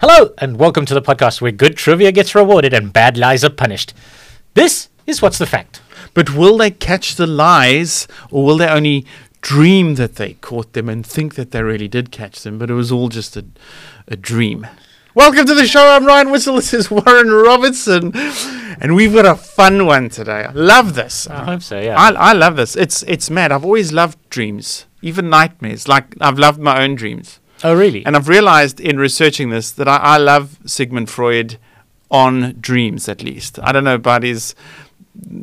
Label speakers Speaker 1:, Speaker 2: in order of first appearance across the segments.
Speaker 1: Hello, and welcome to the podcast where good trivia gets rewarded and bad lies are punished. This is What's the Fact?
Speaker 2: But will they catch the lies, or will they only dream that they caught them and think that they really did catch them, but it was all just a, a dream? Welcome to the show. I'm Ryan Whittal. This is Warren Robertson, and we've got a fun one today. I love this.
Speaker 1: I hope so, yeah.
Speaker 2: I, I love this. It's it's mad. I've always loved dreams, even nightmares. Like I've loved my own dreams.
Speaker 1: Oh, really?
Speaker 2: And I've realized in researching this that I, I love Sigmund Freud on dreams, at least. I don't know about his.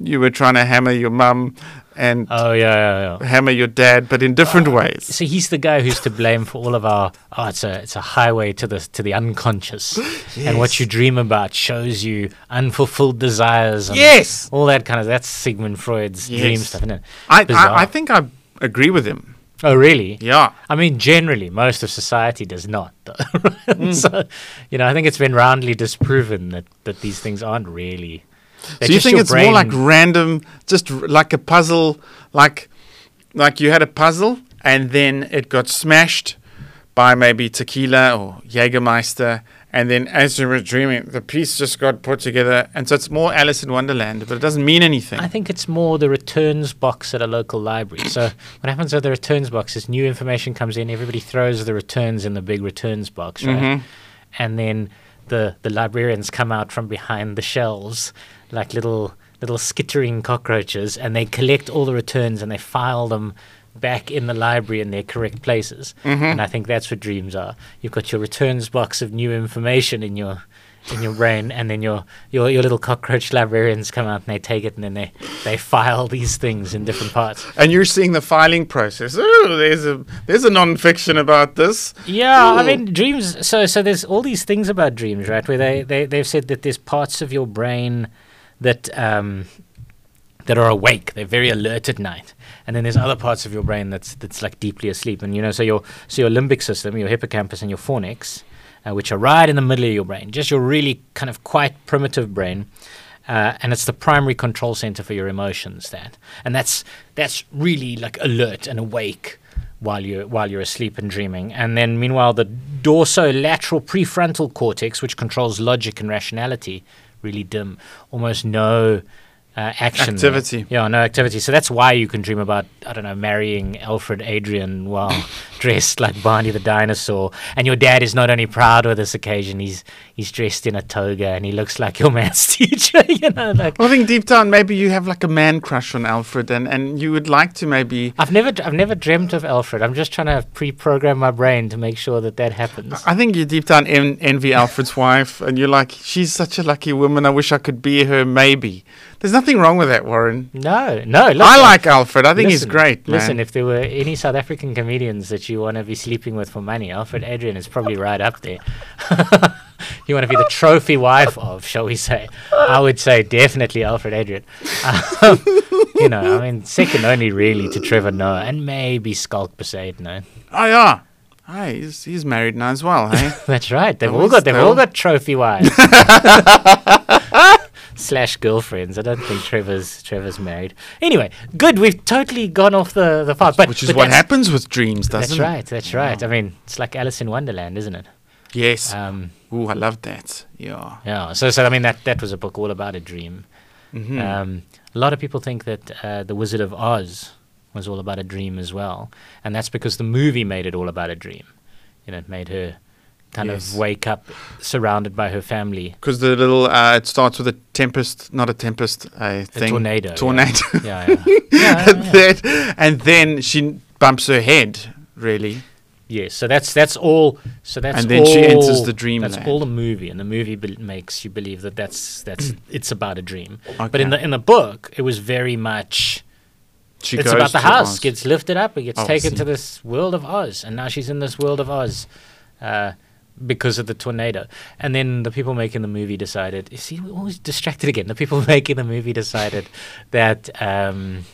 Speaker 2: You were trying to hammer your mum and
Speaker 1: oh, yeah, yeah, yeah.
Speaker 2: hammer your dad, but in different uh, ways.
Speaker 1: So he's the guy who's to blame for all of our. Oh, it's a it's a highway to the to the unconscious, and what you dream about shows you unfulfilled desires. And
Speaker 2: Yes.
Speaker 1: all that kind of. That's Sigmund Freud's dream stuff, isn't it?
Speaker 2: I, I, I think I agree with him.
Speaker 1: Oh, really?
Speaker 2: Yeah.
Speaker 1: I mean, generally, most of society does not. though. Hmm. so, you know, I think it's been roundly disproven that, that these things aren't really.
Speaker 2: So you think it's more like random, just r- like a puzzle, like like you had a puzzle and then it got smashed by maybe tequila or Jägermeister, and then as you were dreaming, the piece just got put together, and so it's more Alice in Wonderland, but it doesn't mean anything.
Speaker 1: I think it's more the returns box at a local library. So what happens with the returns box is new information comes in, everybody throws the returns in the big returns box, right?
Speaker 2: Mhm.
Speaker 1: And then the the librarians come out from behind the shelves like little little skittering cockroaches and they collect all the returns and they file them back in the library in their correct places. And I think that's what dreams are. You've got your returns box of new information in your in your brain, and then your, your your little cockroach librarians come out and they take it and then they, they file these things in different parts.
Speaker 2: and you're seeing the filing process. Oh, there's a there's a non-fiction about this.
Speaker 1: Yeah, I mean dreams. So so there's all these things about dreams, right? Where they they they've said that there's parts of your brain that um that are awake. They're very alert at night, and then there's other parts of your brain that's that's like deeply asleep. And you know, so your so your limbic system, your hippocampus, and your fornix, uh, which are right in the middle of your brain, just your really kind of quite primitive brain. Uh, and it's the primary control center for your emotions. That and that's that's really like alert and awake while you're while you're asleep and dreaming. And then meanwhile, the dorsolateral prefrontal cortex, which controls logic and rationality, really dim, almost no uh, action there.
Speaker 2: Activity.
Speaker 1: Yeah, no activity. So that's why you can dream about I don't know marrying Alfred Adrian while dressed like Barney the dinosaur. And your dad is not only proud of this occasion, he's he's dressed in a toga and he looks like your maths teacher. You know, like.
Speaker 2: Well, I think deep down, maybe you have like a man crush on Alfred, and, and you would like to maybe.
Speaker 1: I've never, I've never dreamt of Alfred. I'm just trying to pre-program my brain to make sure that that happens.
Speaker 2: I think you deep down en- envy Alfred's wife, and you're like, she's such a lucky woman. I wish I could be her. Maybe there's nothing wrong with that, Warren.
Speaker 1: No, no. Look,
Speaker 2: I like Alfred. I think he's great, man.
Speaker 1: Listen, if there were any South African comedians that you want to be sleeping with for money, Alfred Adrian is probably right up there. you want to be the trophy wife of, shall we say? I would say definitely Alfred Adrian. Um, you know, I mean, second only really to Trevor Noah and maybe Schalk Bezuidenhout. No,
Speaker 2: oh yeah, hey, he's he's married now as well. Hey,
Speaker 1: that's right. They've all got they've all got trophy wives. Slash girlfriends. I don't think Trevor's Trevor's married. Anyway, good. We've totally gone off the the path. But
Speaker 2: which is
Speaker 1: but
Speaker 2: what happens with dreams, doesn't
Speaker 1: That's
Speaker 2: it?
Speaker 1: right. That's right. I mean, it's like Alice in Wonderland, isn't it?
Speaker 2: Yes.
Speaker 1: Um,
Speaker 2: Ooh, I love that. Yeah.
Speaker 1: yeah. So, so I mean, that that was a book all about a dream.
Speaker 2: Mhm.
Speaker 1: Um, a lot of people think that uh, the Wizard of Oz was all about a dream as well, and that's because the movie made it all about a dream. You know, it made her kind
Speaker 2: Yes.
Speaker 1: of wake up surrounded by her family.
Speaker 2: Because the little uh, it starts with a tempest, not a tempest, a
Speaker 1: A
Speaker 2: thing.
Speaker 1: tornado.
Speaker 2: Tornado.
Speaker 1: Yeah. yeah. yeah, yeah,
Speaker 2: and,
Speaker 1: yeah.
Speaker 2: then, and then she bumps her head. Really.
Speaker 1: Yes, so that's that's all. So that's
Speaker 2: And then she enters the dream.
Speaker 1: That's all the movie, and the movie be- makes you believe that that's that's it's about a dream. But in the in the book, it was very much.
Speaker 2: She
Speaker 1: it's about the house
Speaker 2: Oz.
Speaker 1: gets lifted up, it gets
Speaker 2: Oh,
Speaker 1: taken to this world of Oz, and now she's in this world of Oz. Uh, because of the tornado, and then the people making the movie decided. You see, we're always distracted again. The people making the movie decided that um,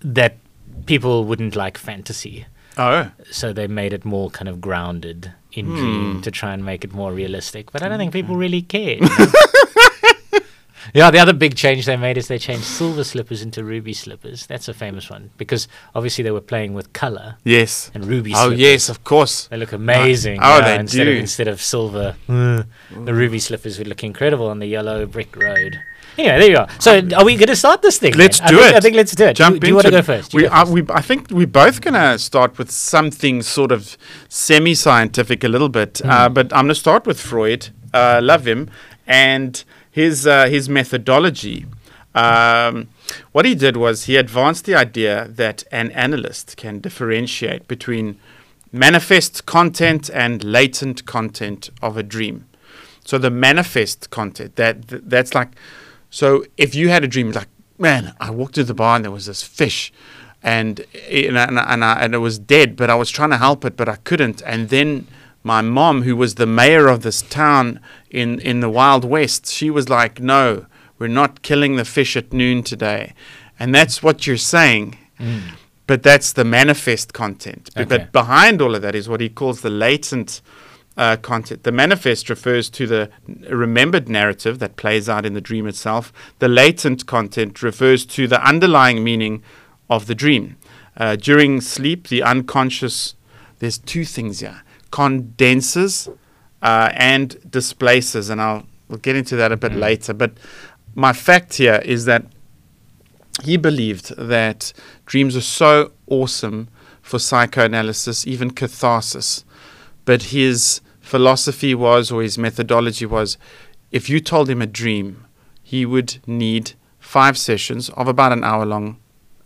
Speaker 1: that people wouldn't like fantasy,
Speaker 2: Oh.
Speaker 1: so they made it more kind of grounded in
Speaker 2: Hmm.
Speaker 1: dream to try and make it more realistic. But I don't think people really cared. you know? Yeah, the other big change they made is they changed silver slippers into ruby slippers. That's a famous one because obviously they were playing with color
Speaker 2: Yes.
Speaker 1: and ruby slippers.
Speaker 2: Oh
Speaker 1: slippers.
Speaker 2: yes, of course.
Speaker 1: They look amazing.
Speaker 2: Oh, they
Speaker 1: instead
Speaker 2: do.
Speaker 1: Of, instead of silver, uh, the ruby slippers would look incredible on the yellow brick road. Anyway, there you are. So, are we going to start this thing?
Speaker 2: Let's
Speaker 1: then?
Speaker 2: do
Speaker 1: I think,
Speaker 2: it.
Speaker 1: I think let's do it.
Speaker 2: Jump
Speaker 1: do, do you want to go first?
Speaker 2: We,
Speaker 1: go
Speaker 2: are, we, I think we're both going to start with something sort of semi-scientific a little bit,
Speaker 1: Hmm.
Speaker 2: uh, but I'm going to start with Freud. Uh, love him and his uh, his methodology. Um, what he did was he advanced the idea that an analyst can differentiate between manifest content and latent content of a dream. So the manifest content that th- that's like so if you had a dream like man I walked to the bar and there was this fish and and, I, and, I, and, it was dead but I was trying to help it but I couldn't and then my mom who was the mayor of this town in in the wild west she was like no we're not killing the fish at noon today and that's what you're saying but that's the manifest content.
Speaker 1: Okay.
Speaker 2: But behind all of that is what he calls the latent uh, content. The manifest refers to the remembered narrative that plays out in the dream itself. The latent content refers to the underlying meaning of the dream. Uh, during sleep, the unconscious, there's two things here condenses uh, and displaces, and I'll we'll get into that a bit later. But my fact here is that he believed that dreams are so awesome for psychoanalysis, even catharsis. But his philosophy was, or his methodology was, if you told him a dream, he would need five sessions of about an hour long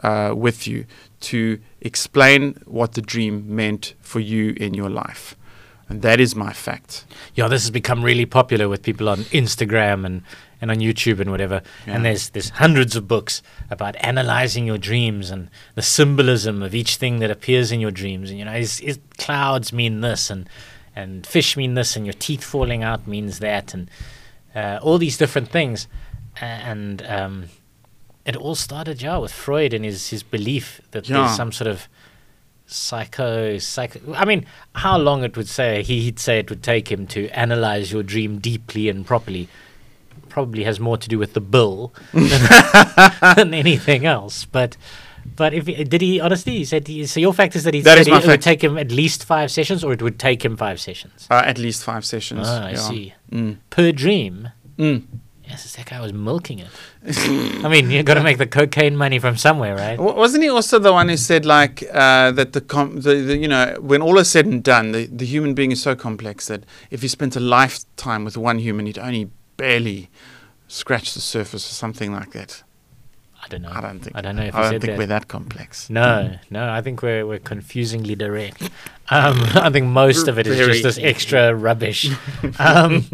Speaker 2: uh, with you to explain what the dream meant for you in your life. And that is my fact.
Speaker 1: yeah, this has become really popular with people on Instagram and, and on YouTube and whatever.
Speaker 2: Yeah.
Speaker 1: And there's there's hundreds of books about analyzing your dreams and the symbolism of each thing that appears in your dreams. And you know, is, is clouds mean this, and and fish mean this, and your teeth falling out means that, and uh, all these different things. And um, it all started, yeah, with Freud and his his belief that
Speaker 2: Yeah.
Speaker 1: there's some sort of psycho psycho i mean how long it would say he, he'd say it would take him to analyze your dream deeply and properly probably has more to do with the bill than, than anything else but but if he, did he honestly he said he, so your fact is that he
Speaker 2: That
Speaker 1: said
Speaker 2: is
Speaker 1: he- it would take him at least five sessions or it would take him five sessions
Speaker 2: Uh, at least five sessions.
Speaker 1: ah, i
Speaker 2: yeah.
Speaker 1: see
Speaker 2: Mm.
Speaker 1: per dream
Speaker 2: Mm.
Speaker 1: Yes that guy was milking it i mean you've got to make the cocaine money from somewhere right
Speaker 2: Wa- Wasn't he also the one who said like uh, that the, com- the, the you know when all is said and done, the, the human being is so complex that if you spent a lifetime with one human, you'd only barely scratch the surface or something like that.
Speaker 1: i don't know
Speaker 2: I don't think.
Speaker 1: i don't know if
Speaker 2: I don't
Speaker 1: said
Speaker 2: think
Speaker 1: that
Speaker 2: we're that complex.
Speaker 1: No, no, I think we're we're confusingly direct. Um, I think most of it is just this extra rubbish. Um,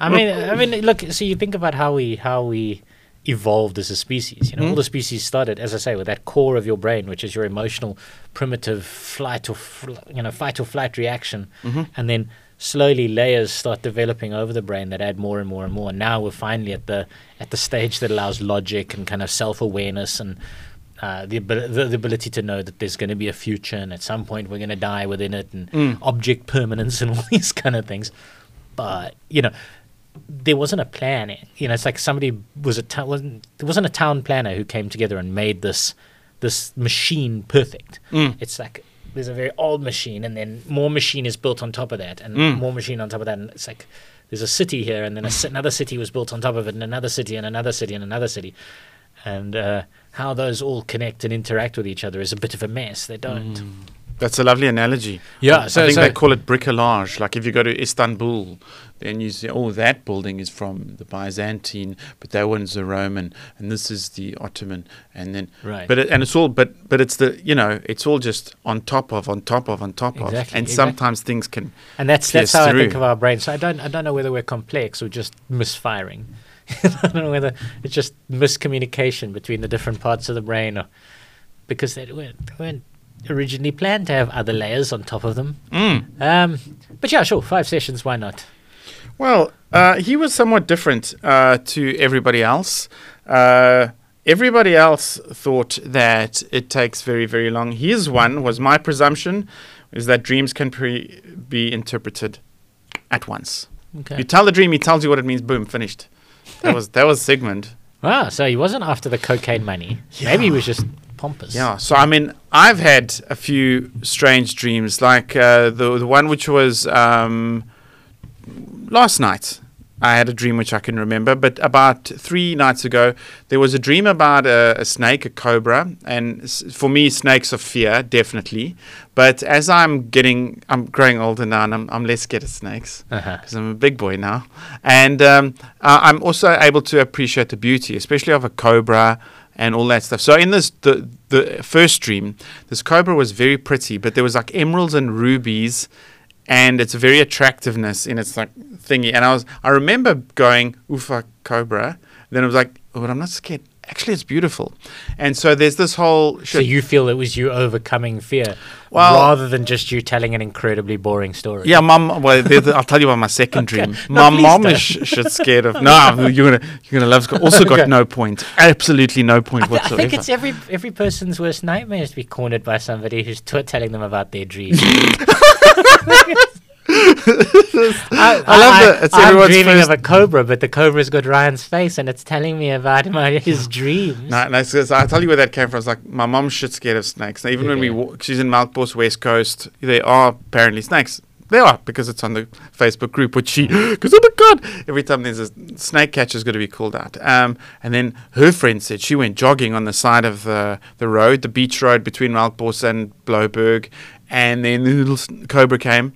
Speaker 1: I mean, I mean, look. So you think about how we how we evolved as a species. You know, all the species started, as I say, with that core of your brain, which is your emotional, primitive flight or fl- you know fight or flight reaction, and then slowly layers start developing over the brain that add more and more and more. And now we're finally at the at the stage that allows logic and kind of self awareness and uh, the, the the ability to know that there's going to be a future and at some point we're going to die within it and object permanence and all these kind of things. But you know, there wasn't a plan. You know, it's like somebody was a town wasn't there wasn't a town planner who came together and made this this machine perfect. It's like there's a very old machine, and then more machine is built on top of that, and more machine on top of that, and it's like there's a city here, and then a, another city was built on top of it, and another city, and another city, and another city, and uh, how those all connect and interact with each other is a bit of a mess. They don't. Mm.
Speaker 2: That's a lovely analogy.
Speaker 1: Yeah,
Speaker 2: I
Speaker 1: so-
Speaker 2: think
Speaker 1: so-
Speaker 2: they call it bricolage. Like if you go to Istanbul, then you say, "Oh, that building is from the Byzantine, but that one's the Roman, and this is the Ottoman." And then,
Speaker 1: Right.
Speaker 2: But it, and it's all, but but it's the you know, it's all just on top of, on top of, on top of, and
Speaker 1: exactly.
Speaker 2: sometimes things can.
Speaker 1: And that's that's how I think of our brains. So I don't I don't know whether we're complex or just misfiring. I don't know whether it's just miscommunication between the different parts of the brain, or because they weren't, they weren't originally planned to have other layers on top of them.
Speaker 2: Mm.
Speaker 1: Um, but yeah, sure, five sessions, why not?
Speaker 2: Well, uh, he was somewhat different uh, to everybody else. Uh, everybody else thought that it takes very, very long. His one was my presumption, is that dreams can pre- be interpreted at once.
Speaker 1: Okay.
Speaker 2: You tell the dream, he tells you what it means. Boom, finished. That was that was Sigmund.
Speaker 1: Wow, so he wasn't after the cocaine money. Maybe he was just pompous.
Speaker 2: Yeah. So I mean, I've had a few strange dreams, like uh, the the one which was um, last night. I had a dream which I can remember, but about three nights ago, there was a dream about a, a snake, a cobra, and for me, snakes are fear, definitely. But as I'm getting, I'm growing older now, and I'm, I'm less scared of snakes
Speaker 1: Uh-huh.
Speaker 2: because I'm a big boy now, and um, I'm also able to appreciate the beauty, especially of a cobra and all that stuff. So in this the the first dream, this cobra was very pretty, but there was like emeralds and rubies, and its very attractiveness in its like thingy. And I was I remember going ufa cobra. Then I was like, oh, but I'm not scared. Actually, it's beautiful. And so there's this whole
Speaker 1: So you feel it was you overcoming fear
Speaker 2: Well-
Speaker 1: rather than just you telling an incredibly boring story.
Speaker 2: Yeah, mum. Well, there's- I'll tell you about my second
Speaker 1: Okay.
Speaker 2: dream.
Speaker 1: No,
Speaker 2: my
Speaker 1: don't.
Speaker 2: is sh- shit scared of. No, you're gonna you're gonna love. Also got
Speaker 1: Okay.
Speaker 2: no point. Absolutely no point
Speaker 1: I, th- I think it's every every person's worst nightmare is to be cornered by somebody who's t- telling them about their dreams. I,
Speaker 2: I love that it's
Speaker 1: I'm
Speaker 2: everyone's
Speaker 1: dreaming
Speaker 2: first-
Speaker 1: of a cobra, but the cobra's got Ryan's face and it's telling me about my, his dreams.
Speaker 2: No, no, so, so I'll tell you where that came from. It's like my mom's shit scared of snakes. Now, even when we
Speaker 1: Yeah.
Speaker 2: walk, she's in Melkbos, West Coast, there are apparently snakes. They are because it's on the Facebook group, which she, because oh my god, every time there's a snake catcher is going to be called out. Um, and then her friend said she went jogging on the side of the, the road, the beach road between Melkbos and Blouberg, and then the little cobra came,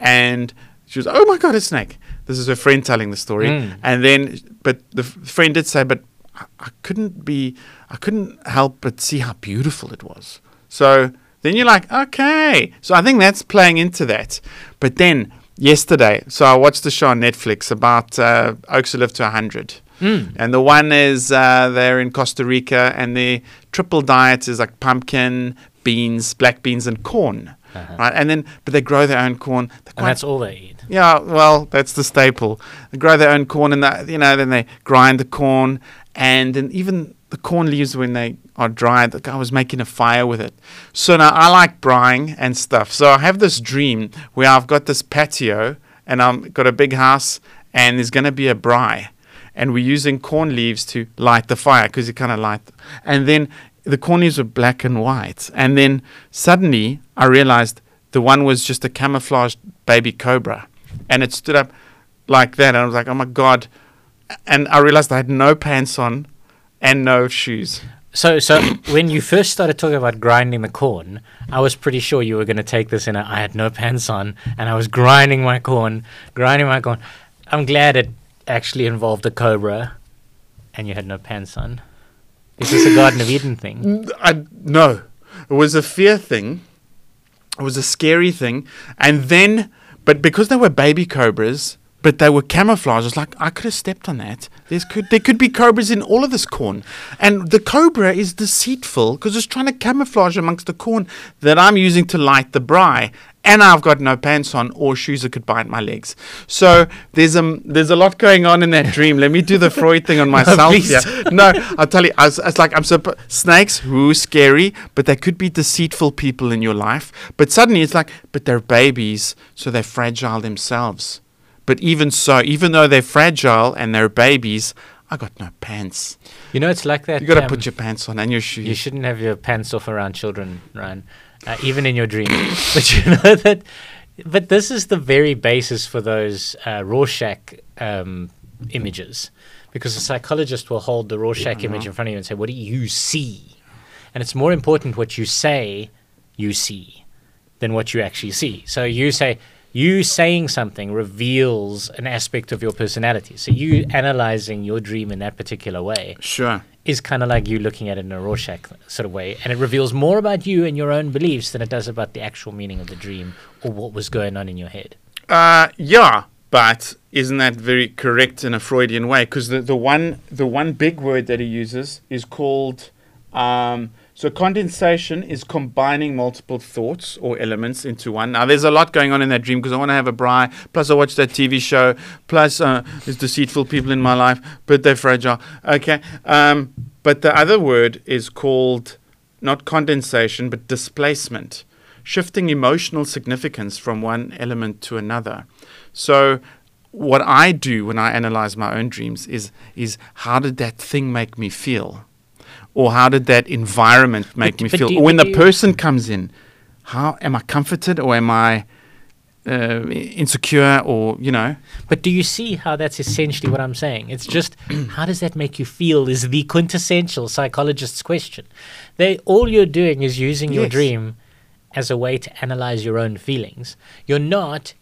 Speaker 2: and she was, oh my god, a snake. This is her friend telling the story,
Speaker 1: Mm.
Speaker 2: and then, but the f- friend did say, but I, I couldn't be, I couldn't help but see how beautiful it was. So then you're like, okay. So I think that's playing into that. But then yesterday, so I watched the show on Netflix about uh, Oaks Who Live to 100.
Speaker 1: Mm.
Speaker 2: And the one is uh, they're in Costa Rica, and the triple diet is like pumpkin, beans, black beans, and corn.
Speaker 1: Uh-huh.
Speaker 2: Right, and then but they grow their own corn.
Speaker 1: And that's all they eat.
Speaker 2: yeah, well, that's the staple. They grow their own corn, and that, you know, then they grind the corn, and then even the corn leaves when they are dry. The guy was making a fire with it. So now I like braaiing and stuff. So I have this dream where I've got this patio, and I've got a big house, and there's going to be a braai, and we're using corn leaves to light the fire because you kind of light. And then the corn leaves were black and white, and then suddenly I realized the one was just a camouflaged baby cobra and it stood up like that and i was like oh my god and i realized i had no pants on and no shoes
Speaker 1: So, so when you first started talking about grinding the corn, I was pretty sure you were going to take this in. A, I had no pants on, and I was grinding my corn, grinding my corn. I'm glad it actually involved a cobra, and you had no pants on. Is this a Garden of Eden thing?
Speaker 2: I, no it was a fear thing it was a scary thing and then but because they were baby cobras but they were camouflaged. It's like I could have stepped on that. There's could there could be cobras in all of this corn, and the cobra is deceitful because it's trying to camouflage amongst the corn that I'm using to light the braai, and I've got no pants on or shoes that could bite my legs. So there's um there's a lot going on in that dream. Let me do the Freud thing on myself.
Speaker 1: please.
Speaker 2: here. No, I'll tell you. I was, it's like I'm so snakes. Who scary, but they could be deceitful people in your life. But suddenly it's like, but they're babies, so they're fragile themselves. But even so, even though they're fragile and they're babies, I got no pants.
Speaker 1: You know, it's like that.
Speaker 2: You got to
Speaker 1: um,
Speaker 2: put your pants on and your shoes.
Speaker 1: You shouldn't have your pants off around children, Ryan, uh, even in your dreams. but you know that. But this is the very basis for those uh, Rorschach um, images, because a psychologist will hold the Rorschach image in front of you and say, "What do you see?" And it's more important what you say you see than what you actually see. So you say you saying something reveals an aspect of your personality. So you analyzing your dream in that particular way
Speaker 2: Sure.
Speaker 1: is kind of like you looking at it in a Rorschach sort of way, and it reveals more about you and your own beliefs than it does about the actual meaning of the dream or what was going on in your head.
Speaker 2: Uh, yeah, but isn't that very correct in a Freudian way? Because the, the one the one big word that he uses is called um, so condensation is combining multiple thoughts or elements into one. Now there's a lot going on in that dream because I want to have a braai. Plus I watched that TV show. Plus uh, there's deceitful people in my life, but they're fragile. Okay, um, but the other word is called not condensation but displacement shifting emotional significance from one element to another. So what I do when I analyze my own dreams is is how did that thing make me feel, or how did that environment make
Speaker 1: But-
Speaker 2: me
Speaker 1: but
Speaker 2: feel?
Speaker 1: you-
Speaker 2: Or when the person comes in, how am I comforted or am I uh, insecure or you know?
Speaker 1: But do you see how that's essentially what I'm saying? It's just how does that make you feel is the quintessential psychologist's question. They all you're doing is using your dream as a way to analyze your own feelings. You're not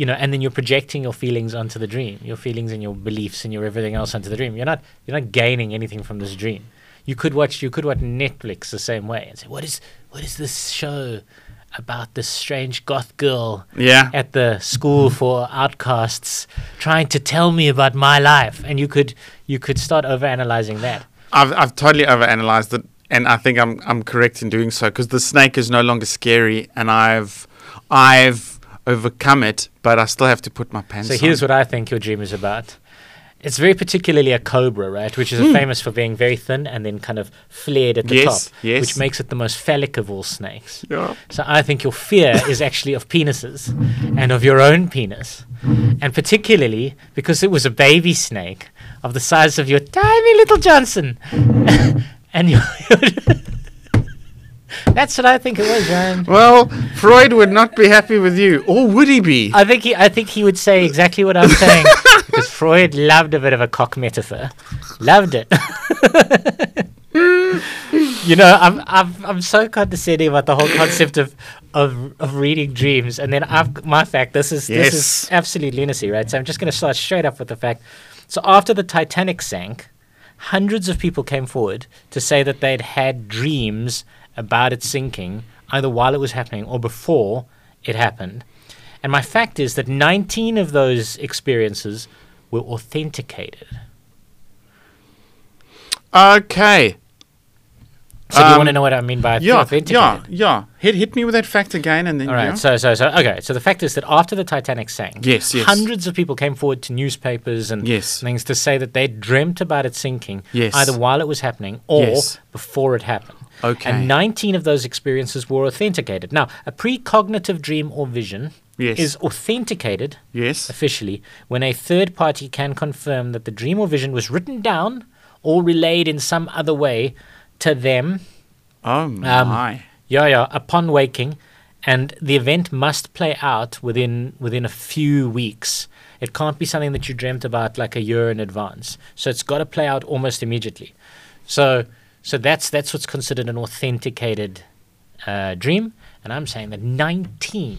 Speaker 1: you know, and then you're projecting your feelings onto the dream, your feelings and your beliefs and your everything else onto the dream. You're not you're not gaining anything from this dream. You could watch you could watch Netflix the same way and say, What is what is this show about this strange goth girl
Speaker 2: Yeah.
Speaker 1: at the school mm-hmm. for outcasts trying to tell me about my life and you could you could start overanalyzing that
Speaker 2: I've I've totally overanalyzed it, and I think I'm I'm correct in doing so because the snake is no longer scary, and I've I've overcome it, but I still have to put my pants
Speaker 1: so
Speaker 2: on.
Speaker 1: here's what i think your dream is about it's very particularly a cobra right which is hmm. famous for being very thin and then kind of flared at the.
Speaker 2: Yes,
Speaker 1: top
Speaker 2: yes.
Speaker 1: which makes it the most phallic of all snakes
Speaker 2: Yeah.
Speaker 1: so i think your fear is actually of penises and of your own penis and particularly because it was a baby snake of the size of your tiny little johnson and you That's what I think it was, Ryan.
Speaker 2: Well, Freud would not be happy with you, or would he be?
Speaker 1: I think he, I think he would say exactly what I'm saying because Freud loved a bit of a cock metaphor, loved it. you know, I'm I'm I'm so condescending about the whole concept of of, of reading dreams, and then I've my fact. This is this is absolute lunacy, right? So I'm just going to start straight up with the fact. So after the Titanic sank, hundreds of people came forward to say that they'd had dreams about it sinking, either while it was happening or before it happened. And my fact is that 19 of those experiences were authenticated.
Speaker 2: Okay.
Speaker 1: So do you want to
Speaker 2: Um,
Speaker 1: know what I mean by
Speaker 2: Yeah,
Speaker 1: authenticated?
Speaker 2: yeah, yeah. Hit hit me with that fact again, and then
Speaker 1: All right.
Speaker 2: yeah.
Speaker 1: So, so, so, okay. So the fact is that after the Titanic sank,
Speaker 2: Yes, yes.
Speaker 1: hundreds of people came forward to newspapers and
Speaker 2: Yes.
Speaker 1: things to say that they dreamt about it sinking,
Speaker 2: Yes.
Speaker 1: either while it was happening or
Speaker 2: Yes.
Speaker 1: before it happened.
Speaker 2: Okay.
Speaker 1: And 19 of those experiences were authenticated. Now, a precognitive dream or vision
Speaker 2: Yes.
Speaker 1: is authenticated
Speaker 2: yes.
Speaker 1: officially when a third party can confirm that the dream or vision was written down or relayed in some other way to them
Speaker 2: Oh um, my.
Speaker 1: yeah, yeah. Upon waking, and the event must play out within within a few weeks. It can't be something that you dreamt about like a year in advance. So it's got to play out almost immediately. So so that's that's what's considered an authenticated uh, dream. And I'm saying that 19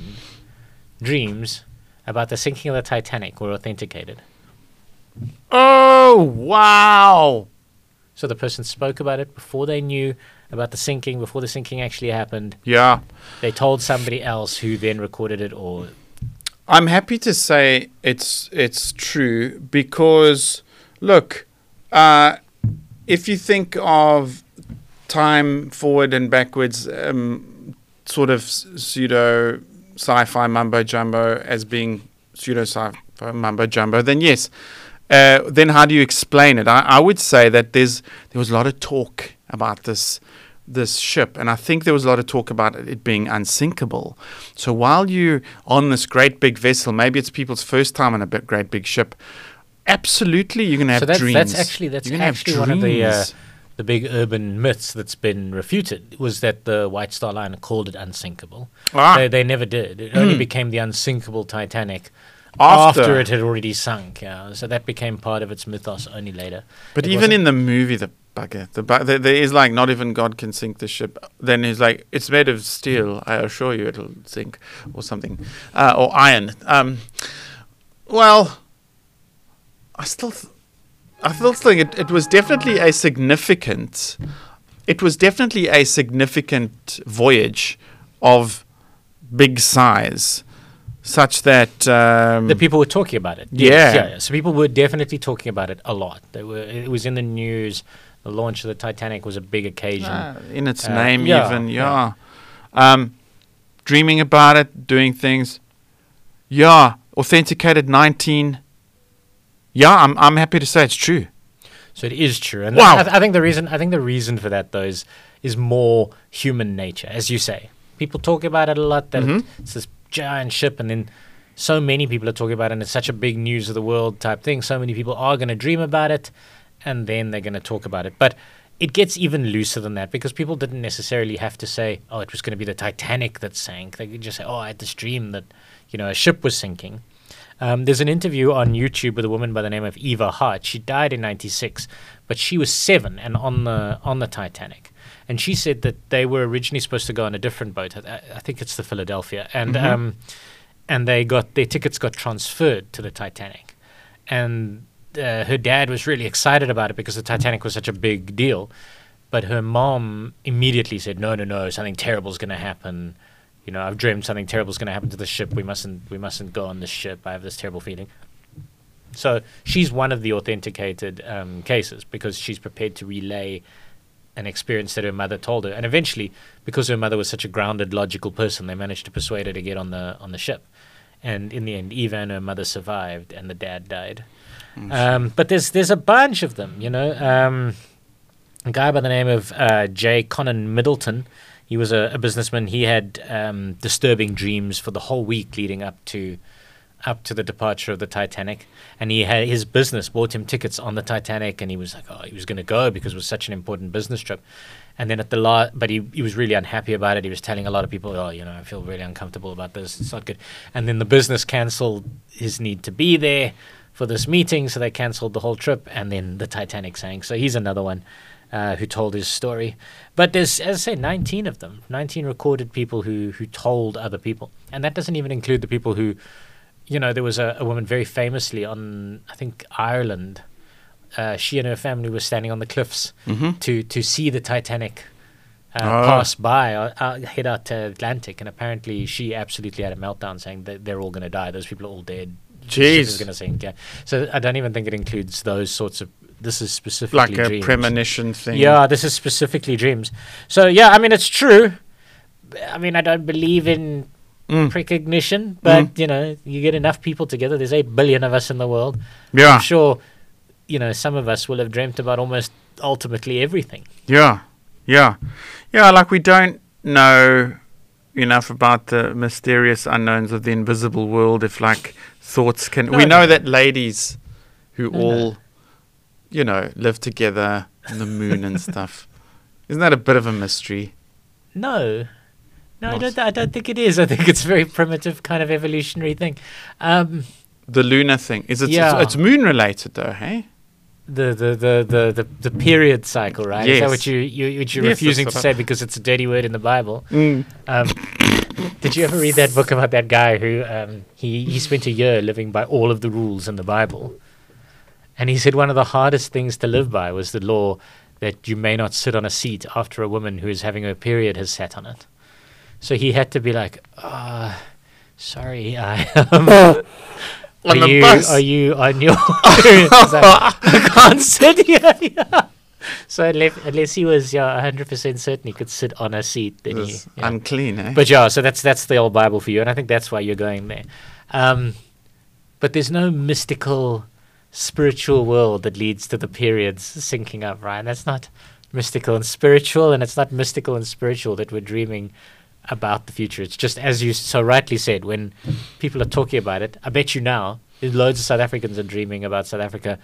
Speaker 1: dreams about the sinking of the Titanic were authenticated.
Speaker 2: Oh wow.
Speaker 1: So the person spoke about it before they knew about the sinking, before the sinking actually happened.
Speaker 2: Yeah.
Speaker 1: They told somebody else who then recorded it or
Speaker 2: I'm happy to say it's it's true because look, uh, if you think of time forward and backwards, um, sort of pseudo sci-fi mumbo jumbo as being pseudo sci-fi mumbo jumbo, then yes. Uh, then how do you explain it? I, I would say that there's there was a lot of talk about this this ship, and I think there was a lot of talk about it being unsinkable. So while you're on this great big vessel, maybe it's people's first time on a great big ship. Absolutely, you're gonna have
Speaker 1: so that's,
Speaker 2: dreams.
Speaker 1: that's actually that's actually one of the uh, the big urban myths that's been refuted was that the White Star Line called it unsinkable.
Speaker 2: Ah.
Speaker 1: They, they never did. It only became the unsinkable Titanic
Speaker 2: After.
Speaker 1: after. it had already sunk. Yeah, so that became part of its mythos only later.
Speaker 2: But
Speaker 1: It
Speaker 2: even in the movie, the bugger, the bu- there, there is like not even God can sink the ship. Then he's like, it's made of steel. I assure you, it'll sink, or something, uh, or iron. Um, well, I still, th- I still think it, it was definitely a significant. It was definitely a significant voyage of big size, such that um,
Speaker 1: the people were talking about it.
Speaker 2: Yeah.
Speaker 1: Yeah, yeah. So people were definitely talking about it a lot. They were. It was in the news. The launch of the Titanic was a big occasion.
Speaker 2: Ah, in its
Speaker 1: Uh,
Speaker 2: name,
Speaker 1: yeah,
Speaker 2: even
Speaker 1: yeah.
Speaker 2: yeah. Um, dreaming about it, doing things. Yeah, authenticated nineteen. Yeah, I'm I'm happy to say it's true.
Speaker 1: So it is true, and
Speaker 2: Wow.
Speaker 1: I, th- I think the reason I think the reason for that though is is more human nature, as you say. People talk about it a lot that
Speaker 2: Mhm.
Speaker 1: it's this giant ship, and then so many people are talking about it and it's such a big news of the world type thing. So many people are going to dream about it and then they're going to talk about it. But it gets even looser than that because people didn't necessarily have to say, oh, it was going to be the Titanic that sank. They could just say, oh, I had this dream that, you know, a ship was sinking. Um, there's an interview on YouTube with a woman by the name of Eva Hart. She died in '96, but she was seven and on the on the Titanic. And she said that they were originally supposed to go on a different boat. I, I think it's the Philadelphia, and
Speaker 2: Mhm.
Speaker 1: um, and they got their tickets got transferred to the Titanic, and uh, her dad was really excited about it because the Titanic was such a big deal. But her mom immediately said, "No, no, no! Something terrible is going to happen. You know, I've dreamed something terrible is going to happen to the ship. We mustn't, we mustn't go on this ship. I have this terrible feeling." So she's one of the authenticated um, cases because she's prepared to relay an experience that her mother told her, and eventually, because her mother was such a grounded, logical person, they managed to persuade her to get on the on the ship. And in the end, Eva and her mother survived, and the dad died. Um, but there's there's a bunch of them, you know. Um, a guy by the name of uh, J. Connon Middleton. He was a, a businessman. He had um, disturbing dreams for the whole week leading up to up to the departure of the Titanic, and he had his business bought him tickets on the Titanic, and he was like, oh, he was going to go because it was such an important business trip. And then at the last, but he, he was really unhappy about it. He was telling a lot of people, oh, you know, I feel really uncomfortable about this. It's not good. And then the business cancelled his need to be there for this meeting, so they cancelled the whole trip, and then the Titanic sank. So he's another one uh, who told his story. But there's, as I say, 19 of them, 19 recorded people who who told other people, and that doesn't even include the people who, you know, there was a, a woman very famously on, I think Ireland. Uh, she and her family were standing on the cliffs
Speaker 2: Mhm.
Speaker 1: to to see the Titanic uh,
Speaker 2: Oh.
Speaker 1: pass by, uh, uh, head out to Atlantic, and apparently she absolutely had a meltdown, saying that they're all going to die. Those people are all dead. The ship is
Speaker 2: Jeez.
Speaker 1: going to sink. Yeah. So I don't even think it includes those sorts of. This is specifically
Speaker 2: Like a
Speaker 1: dreams.
Speaker 2: premonition thing.
Speaker 1: Yeah, this is specifically dreams. So yeah, I mean it's true. I mean I don't believe in
Speaker 2: Mm.
Speaker 1: precognition, but you know you get enough people together. There's eight billion of us in the world.
Speaker 2: Yeah.
Speaker 1: I'm sure, you know, some of us will have dreamt about almost ultimately everything.
Speaker 2: Yeah, yeah, yeah. Like we don't know enough about the mysterious unknowns of the invisible world. If like thoughts can,
Speaker 1: No,
Speaker 2: we know
Speaker 1: no.
Speaker 2: that ladies who
Speaker 1: no.
Speaker 2: all, you know, live together on the moon and stuff. Isn't that a bit of a mystery?
Speaker 1: No. No, I don't. I don't think it is. I think it's a very primitive kind of evolutionary thing. Um,
Speaker 2: The lunar thing is it?
Speaker 1: Yeah.
Speaker 2: It's, it's moon related though, hey?
Speaker 1: the, the, the, the, the, the period cycle, right? Yes. Is that what you, you what you're
Speaker 2: Yes,
Speaker 1: refusing to say because it's a dirty word in the Bible?
Speaker 2: Mm.
Speaker 1: Um, did you ever read that book about that guy who um, he he spent a year living by all of the rules in the Bible, and he said one of the hardest things to live by was the law that you may not sit on a seat after a woman who is having her period has sat on it. So he had to be like, uh, sorry, I um,
Speaker 2: On
Speaker 1: are
Speaker 2: the
Speaker 1: you
Speaker 2: bus.
Speaker 1: are you on your period? I can't sit here. yeah. So unless, unless he was yeah, 100% certain he could sit on a seat, then he. Yeah.
Speaker 2: unclean, eh?
Speaker 1: But yeah, so that's that's the old Bible for you, and I think that's why you're going there. Um, but there's no mystical, spiritual world that leads to the periods syncing up, right? That's not mystical and spiritual, and it's not mystical and spiritual that we're dreaming about the future. It's just as you so rightly said, when people are talking about it, I bet you now loads of South Africans are dreaming about South Africa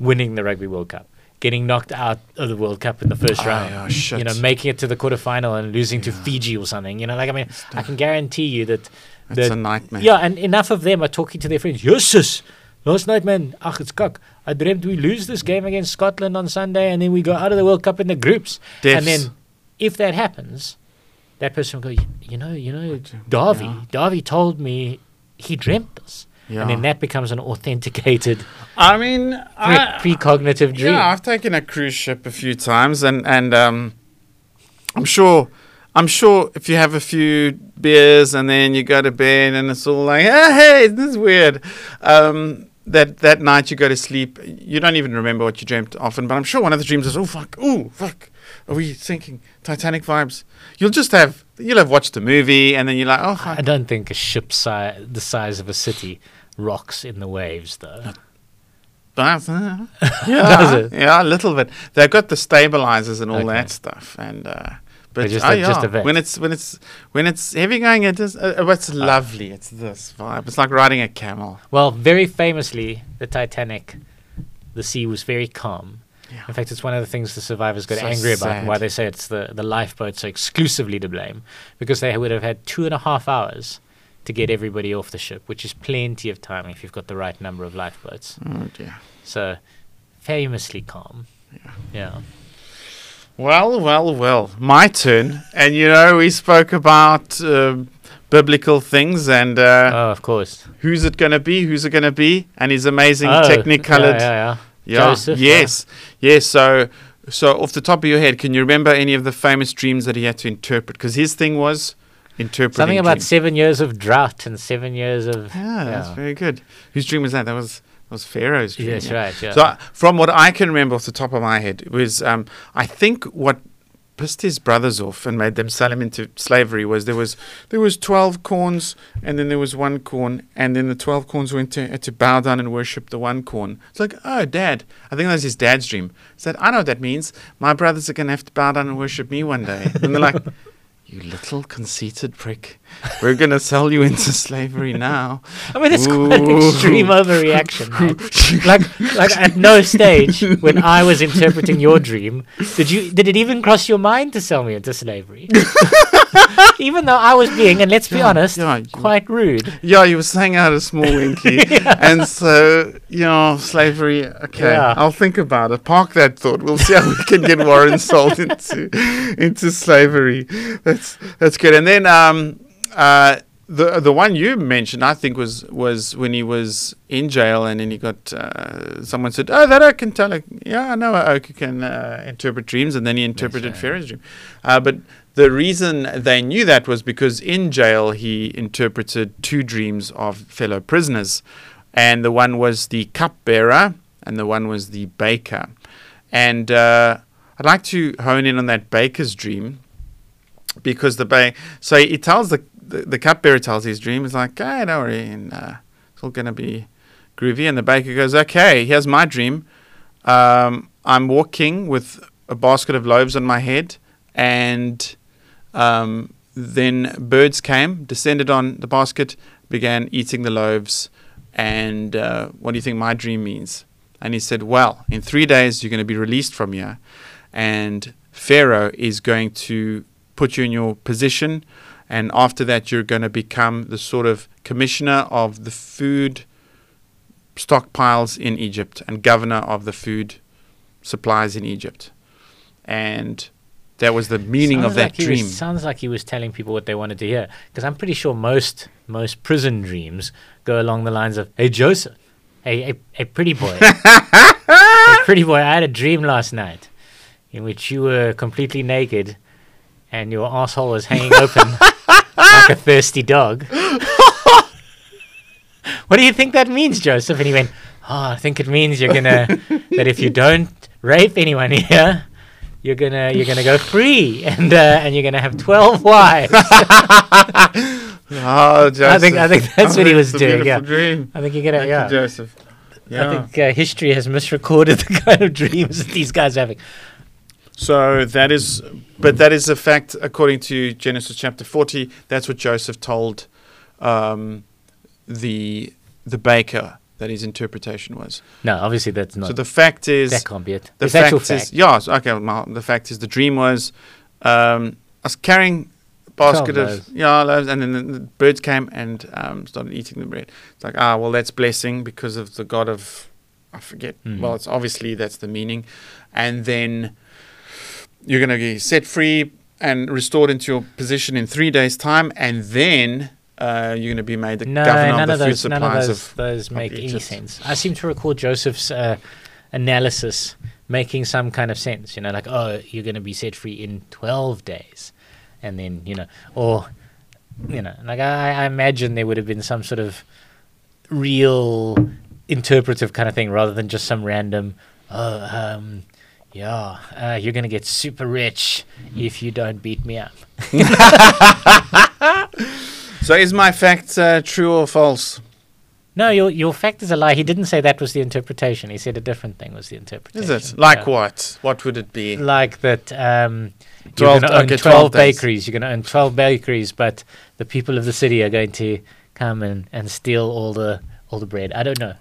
Speaker 1: winning the Rugby World Cup. Getting knocked out of the World Cup in the first
Speaker 2: Oh,
Speaker 1: round,
Speaker 2: yeah, shit.
Speaker 1: you know, making it to the quarterfinal and losing to Fiji or something. You know, like I mean, I can guarantee you that
Speaker 2: It's
Speaker 1: that
Speaker 2: a nightmare.
Speaker 1: yeah, and enough of them are talking to their friends. Yes, sis. Last night, man, ach, it's cock. I dreamt we lose this game against Scotland on Sunday, and then we go out of the World Cup in the groups. And then, if that happens, that person will go, you know, you know,
Speaker 2: do-
Speaker 1: Darby,
Speaker 2: yeah.
Speaker 1: Darby told me he dreamt this.
Speaker 2: Yeah.
Speaker 1: And then that becomes an authenticated
Speaker 2: I mean,
Speaker 1: pre-
Speaker 2: I,
Speaker 1: precognitive dream.
Speaker 2: Yeah, I've taken a cruise ship a few times, and and um, I'm sure, I'm sure if you have a few beers and then you go to bed and it's all like, hey, hey this is weird. Um, that that night you go to sleep, you don't even remember what you dreamt often, but I'm sure one of the dreams is, oh fuck, oh fuck, are we thinking Titanic vibes? You'll just have you'll have watched a movie and then you're like, oh fuck.
Speaker 1: I don't think a ship si- the size of a city rocks in the waves, though.
Speaker 2: Does uh,
Speaker 1: Does
Speaker 2: yeah,
Speaker 1: it?
Speaker 2: yeah, a little bit. They've got the stabilizers and all
Speaker 1: Okay.
Speaker 2: that stuff, and uh, But
Speaker 1: just
Speaker 2: oh,
Speaker 1: a- just a bit.
Speaker 2: when it's when it's when it's heavy going, it is. Uh, uh, it's lovely. It's this vibe. It's like riding a camel.
Speaker 1: Well, very famously, the Titanic, the sea was very calm.
Speaker 2: Yeah.
Speaker 1: In fact, it's one of the things the survivors got
Speaker 2: So
Speaker 1: angry about and why they say it's the, the lifeboats are exclusively to blame because they would have had two and a half hours to get everybody off the ship, which is plenty of time if you've got the right number of lifeboats.
Speaker 2: Oh dear.
Speaker 1: So, famously calm. Yeah.
Speaker 2: Well, well, well. My turn. And you know, we spoke about um biblical things and uh,
Speaker 1: oh, of course.
Speaker 2: who's it going to be? Who's it going to be? And his amazing
Speaker 1: Oh,
Speaker 2: technicolored.
Speaker 1: Yeah, yeah, yeah. Joseph, yeah.
Speaker 2: yes. Yes. So, so off the top of your head, can you remember any of the famous dreams that he had to interpret? Because his thing was interpreting.
Speaker 1: Something about
Speaker 2: dreams.
Speaker 1: seven years of drought and seven years of.
Speaker 2: Yeah, that's very good. Whose dream was that? That was was Pharaoh's dream.
Speaker 1: Yeah. right. Yeah.
Speaker 2: So, I- from what I can remember off the top of my head, it was um, I think what pissed his brothers off and made them sell him into slavery was there was there was twelve corns and then there was one corn and then the twelve corns went to to bow down and worship the one corn. It's like, oh, dad, I think that was his dad's dream. He said, I know what that means. My brothers are gonna have to bow down and worship me one day. And they're like. You little conceited prick. We're going to sell you into slavery now.
Speaker 1: I mean, it's quite an extreme overreaction. man. like, like at no stage when I was interpreting your dream did you did it even cross your mind to sell me into slavery? even though I was being, and let's be
Speaker 2: Yeah,
Speaker 1: honest,
Speaker 2: yeah,
Speaker 1: quite rude.
Speaker 2: Yeah, you were saying out a small winky. And so, you know, slavery, okay,
Speaker 1: Yeah.
Speaker 2: I'll think about it. Park that thought. We'll see how we can get Warren sold into into slavery. That's that's good. And then um uh the the one you mentioned, I think, was was when he was in jail, and then he got uh, someone said, "Oh, that I can tell." Like, yeah, I know Oak can uh, interpret dreams, and then he interpreted
Speaker 1: right.
Speaker 2: Dream. Uh, but the reason they knew that was because in jail he interpreted two dreams of fellow prisoners, and the one was the cupbearer, and the one was the baker. And uh, I'd like to hone in on that baker's dream because the ba- so he tells the the, the cupbearer tells his dream. He's like, "Hey, don't worry, and uh, it's all gonna be groovy." And the baker goes, "Okay, here's my dream. Um, I'm walking with a basket of loaves on my head, and um, then birds came, descended on the basket, began eating the loaves. And uh, what do you think my dream means?" And he said, "Well, in three days you're going to be released from here, and Pharaoh is going to put you in your position." And after that, you're going to become the sort of commissioner of the food stockpiles in Egypt and governor of the food supplies in Egypt. And that was the meaning
Speaker 1: Sounds
Speaker 2: of that
Speaker 1: like
Speaker 2: dream.
Speaker 1: Was, sounds like he was telling people what they wanted to hear. Because I'm pretty sure most most prison dreams go along the lines of, "Hey Joseph, hey hey, hey pretty boy, hey pretty boy, I had a dream last night in which you were completely naked and your asshole was hanging open like a thirsty dog." what do you think that means, Joseph? And he went, "Oh, I think it means you're gonna that if you don't rape anyone here." You're gonna you're gonna go free and uh, and you're gonna have twelve wives.
Speaker 2: Oh, Joseph.
Speaker 1: I think I think that's
Speaker 2: Oh,
Speaker 1: what he was doing. Yeah,
Speaker 2: dream.
Speaker 1: I think you're gonna
Speaker 2: Thank
Speaker 1: yeah.
Speaker 2: you, Joseph. Yeah.
Speaker 1: I think uh, history has misrecorded the kind of dreams that these guys are having.
Speaker 2: So that is, but that is a fact according to Genesis chapter forty. That's what Joseph told um, the the baker that his interpretation was.
Speaker 1: No, obviously that's not.
Speaker 2: so the fact is,
Speaker 1: that can't be it.
Speaker 2: the
Speaker 1: It's actual
Speaker 2: fact is,
Speaker 1: fact.
Speaker 2: yeah. Okay, well, the fact is, the dream was, um, I was carrying a basket
Speaker 1: Twelve
Speaker 2: of
Speaker 1: loaves.
Speaker 2: yeah loaves, and then the, the birds came and um, started eating the bread. It's like ah, well, that's blessing because of the God of, I forget.
Speaker 1: Mhm.
Speaker 2: Well, it's obviously that's the meaning, and then you're going to be set free and restored into your position in three days' time, and then uh, you're going to be made the
Speaker 1: no,
Speaker 2: governor
Speaker 1: none
Speaker 2: of
Speaker 1: of
Speaker 2: the food
Speaker 1: those, none of
Speaker 2: supplies
Speaker 1: those,
Speaker 2: of.
Speaker 1: those make any sense. I seem to recall Joseph's uh, analysis making some kind of sense. You know, like oh, you're going to be set free in twelve days, and then you know, or you know, like I, I imagine there would have been some sort of real interpretive kind of thing rather than just some random. Oh, um, yeah, uh, you're gonna get super rich if you don't beat me up.
Speaker 2: So is my fact uh, true or false?
Speaker 1: No, your your fact is a lie. He didn't say that was the interpretation. He said a different thing was the interpretation.
Speaker 2: Is it? Like
Speaker 1: Yeah.
Speaker 2: what? What would it be?
Speaker 1: Like that. Um,
Speaker 2: 12
Speaker 1: you're going to own
Speaker 2: okay,
Speaker 1: 12,
Speaker 2: 12
Speaker 1: bakeries. You're going to own 12 bakeries, but the people of the city are going to come and, and steal all the all the bread. I don't know.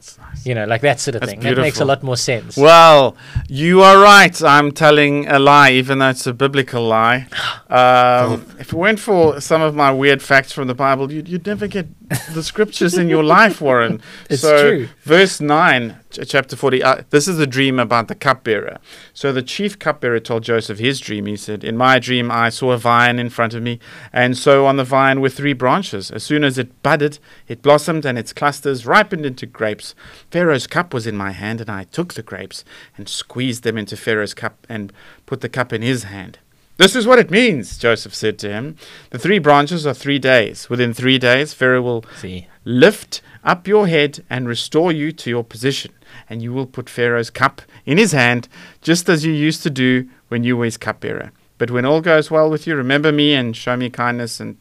Speaker 1: You know, like that sort of
Speaker 2: That's
Speaker 1: thing. That makes a lot more sense.
Speaker 2: Well, you are right. I'm telling a lie, even though it's a biblical lie. Um, if it weren't for some of my weird facts from the Bible, you'd, you'd never get the scriptures in your life, Warren.
Speaker 1: It's
Speaker 2: so,
Speaker 1: true.
Speaker 2: verse 9, ch- chapter 40, uh, this is a dream about the cupbearer. So, the chief cupbearer told Joseph his dream. He said, In my dream, I saw a vine in front of me, and so on the vine were three branches. As soon as it budded, it blossomed, and its clusters ripened into grapes. Pharaoh's cup was in my hand, and I took the grapes and squeezed them into Pharaoh's cup and put the cup in his hand. This is what it means, Joseph said to him. The three branches are three days. Within three days, Pharaoh will
Speaker 1: See.
Speaker 2: lift up your head and restore you to your position, and you will put Pharaoh's cup in his hand, just as you used to do when you were his cupbearer. But when all goes well with you, remember me and show me kindness. And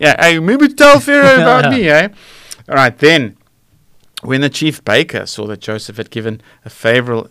Speaker 2: yeah, hey, maybe tell Pharaoh about me, eh? All right, then. When the chief baker saw that Joseph had given a favorable